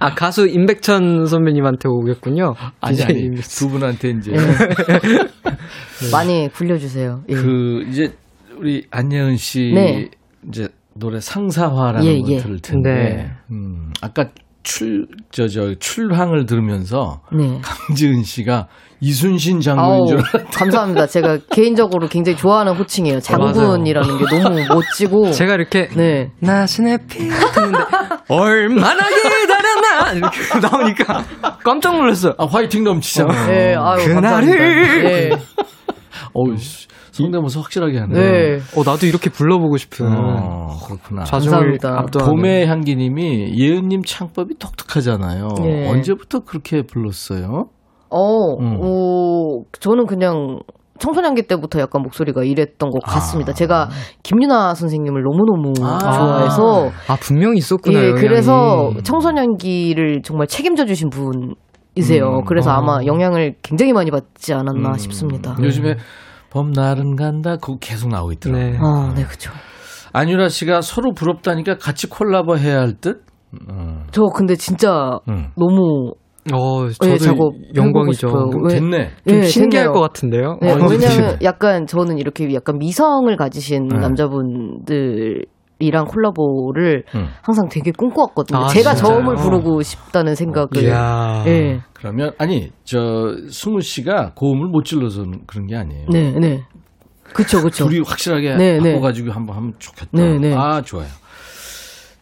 아, 가수 임백천 선배님한테 오겠군요. 아니 아니. 두 분한테 이제 예. 많이 굴려주세요. 예. 그 이제 우리 안예은 씨 네. 이제 노래 상사화라는 예, 걸 예. 들을 텐데 네. 음, 아까 출, 저, 저, 출항을 들으면서 네. 강지은 씨가 이순신 장군인 아우, 줄 알았다. 감사합니다. 제가 개인적으로 굉장히 좋아하는 호칭이에요. 장군이라는 게 너무 멋지고. 제가 이렇게 네. 나신의 피 했는데 얼마나 기다렸나 이렇게 나오니까 깜짝 놀랐어요. 아, 화이팅 넘치잖아요. 네, 아유, 그날을-. 네. 어우, 씨, 성대모사 확실하게 하네. 네. 어 나도 이렇게 불러보고 싶은 어, 그렇구나. 자정을 감사합니다. 봄의 향기님이 예은님 창법이 독특하잖아요. 네. 언제부터 그렇게 불렀어요? 어, 음. 어, 저는 그냥 청소년기 때부터 약간 목소리가 이랬던 것 같습니다. 아. 제가 김유나 선생님을 너무너무 아. 좋아해서 아 분명히 있었구나. 예, 영향이. 그래서 청소년기를 정말 책임져 주신 분이세요. 음. 그래서 어. 아마 영향을 굉장히 많이 받지 않았나 음. 싶습니다. 요즘에 봄날은 간다 그거 계속 나오고 있더라고요. 네. 아, 네, 그죠. 안유라 씨가 서로 부럽다니까 같이 콜라보 해야 할 듯? 음. 저 근데 진짜 음. 너무 어 저도 예, 작업 영광이죠. 왜- 됐네. 좀 예, 신기할 됐네요. 것 같은데요. 네, 어, 왜냐면 약간 저는 이렇게 약간 미성을 가지신 네. 남자분들 이랑 콜라보를 음. 항상 되게 꿈꿔왔거든요. 아, 제가 진짜요? 저음을 부르고 싶다는 생각을. 이야. 예. 그러면 아니 저 승우 씨가 고음을 못 질러서 그런 게 아니에요. 네, 네. 그쵸, 그쵸. 둘이 확실하게 네, 네. 바꿔가지고 한번 하면 좋겠다. 네, 네. 아 좋아요.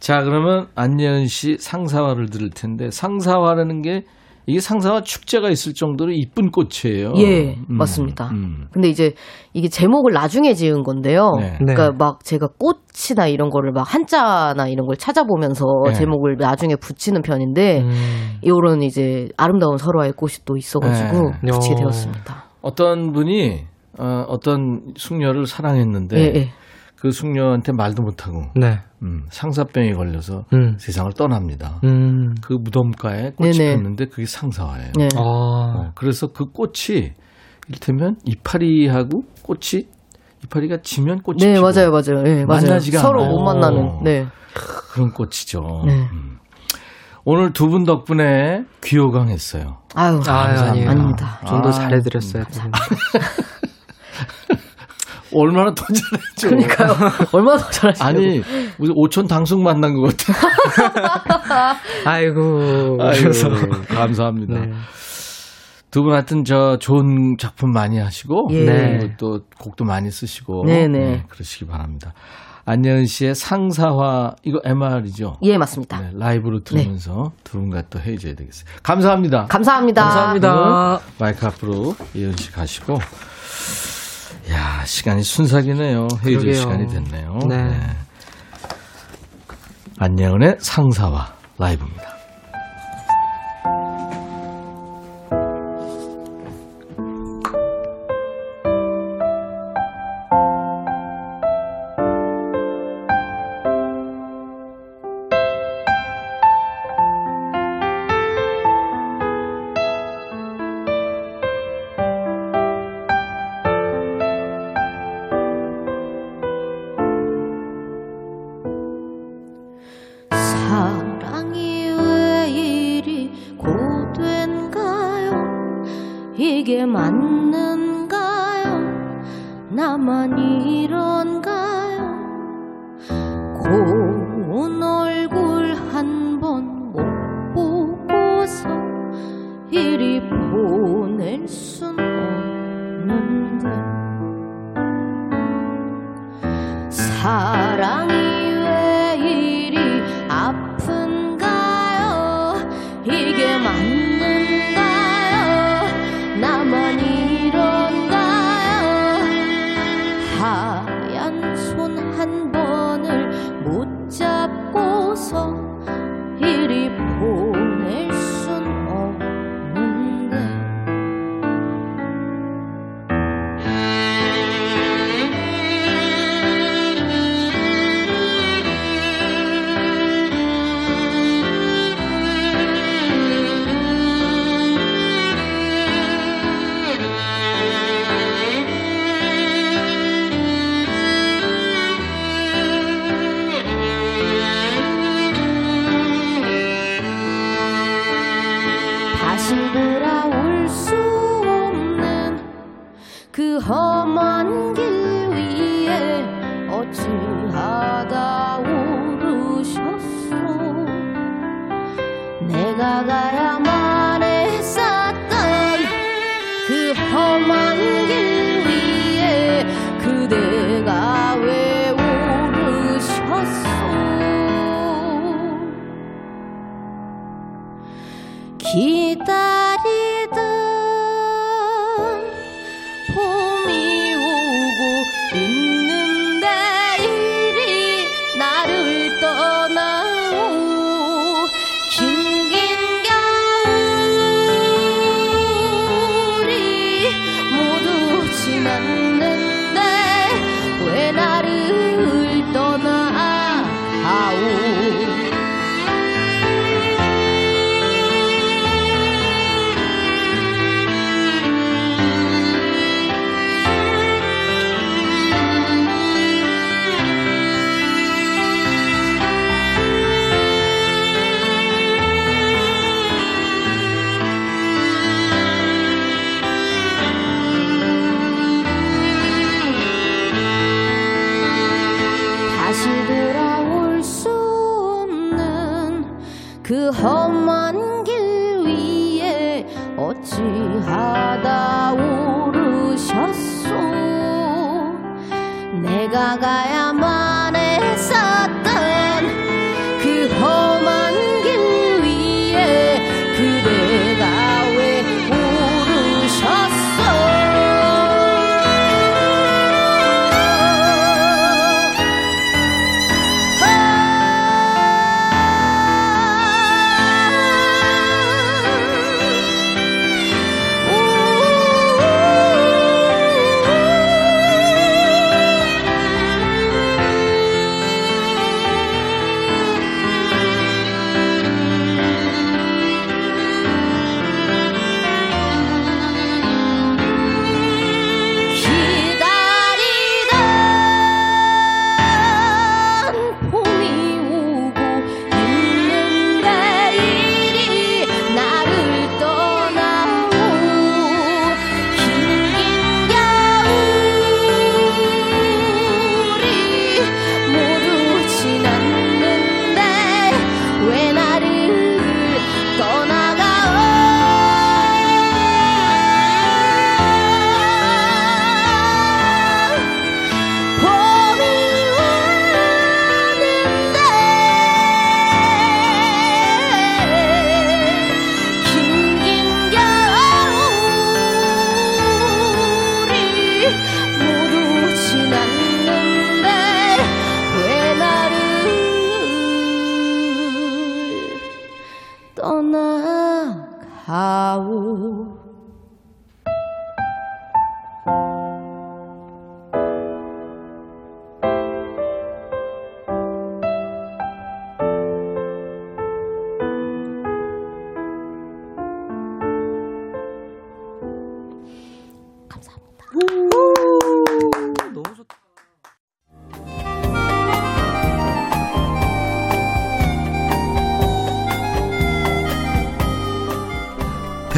자 그러면 안예은 씨 상사화를 들을 텐데 상사화라는 게 이게 상사화 축제가 있을 정도로 이쁜 꽃이에요. 예, 음, 맞습니다. 음. 근데 이제 이게 제목을 나중에 지은 건데요. 네. 네. 그러니까 막 제가 꽃이나 이런 거를 막 한자나 이런 걸 찾아보면서 네. 제목을 나중에 붙이는 편인데 음. 요런 이제 아름다운 설화의 꽃이 또 있어가지고 네. 붙이게 어. 되었습니다. 어떤 분이 어, 어떤 숙녀를 사랑했는데 예, 예. 그 숙녀한테 말도 못하고 네. 음, 상사병이 걸려서 음. 세상을 떠납니다. 음. 그 무덤가에 꽃이 네네. 폈는데 그게 상사화예요. 네. 아. 어, 그래서 그 꽃이 이를테면 이파리하고 꽃이 이파리가 지면 꽃이 네, 피고 맞아요, 맞아요. 예, 맞아요. 만나지가 서로 않아요. 못 만나는. 네. 그런 꽃이죠. 네. 음. 오늘 두 분 덕분에 귀호강했어요. 아유, 아, 아니에요. 아닙니다. 좀더 아, 잘해드렸어요. 얼마나 더 잘했죠. 그러니까요. 얼마나 더 잘하시죠? 아니 무슨 오천 당숙 만난 것 같아. 아이고. 아이고, 그래서. 감사합니다. 네. 두분 하여튼 저 좋은 작품 많이 하시고 예. 네. 또 곡도 많이 쓰시고 네 네. 그러시기 바랍니다. 안예은 씨의 상사화 이거 MR이죠. 예, 맞습니다. 네, 라이브로 들으면서 두 분과 또 헤어져야 되겠어요. 감사합니다. 감사합니다. 감사합니다. 마이크 앞으로 예은 씨 가시고. 야 시간이 순삭이네요. 헤어질. 시간이 됐네요. 네. 안예은의 상사화 라이브입니다. 돌아올 수 없는 그 험한 길 위에 어찌하다 오르셨소? 내가 가야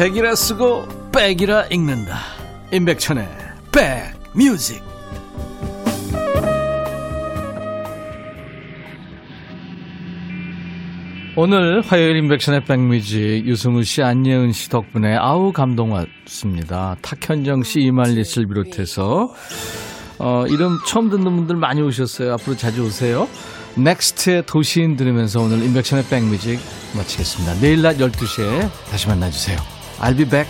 백이라 쓰고 백이라 읽는다. 임백천의 백뮤직. 오늘 화요일 임백천의 백뮤직 유승우 씨, 안예은 씨 덕분에 아우 감동 왔습니다. 탁현정 씨, 이말리 씨를 비롯해서 어, 이름 처음 듣는 분들 많이 오셨어요. 앞으로 자주 오세요. 넥스트의 도시인 들으면서 오늘 임백천의 백뮤직 마치겠습니다. 내일 낮 12시에 다시 만나주세요. I'll be back.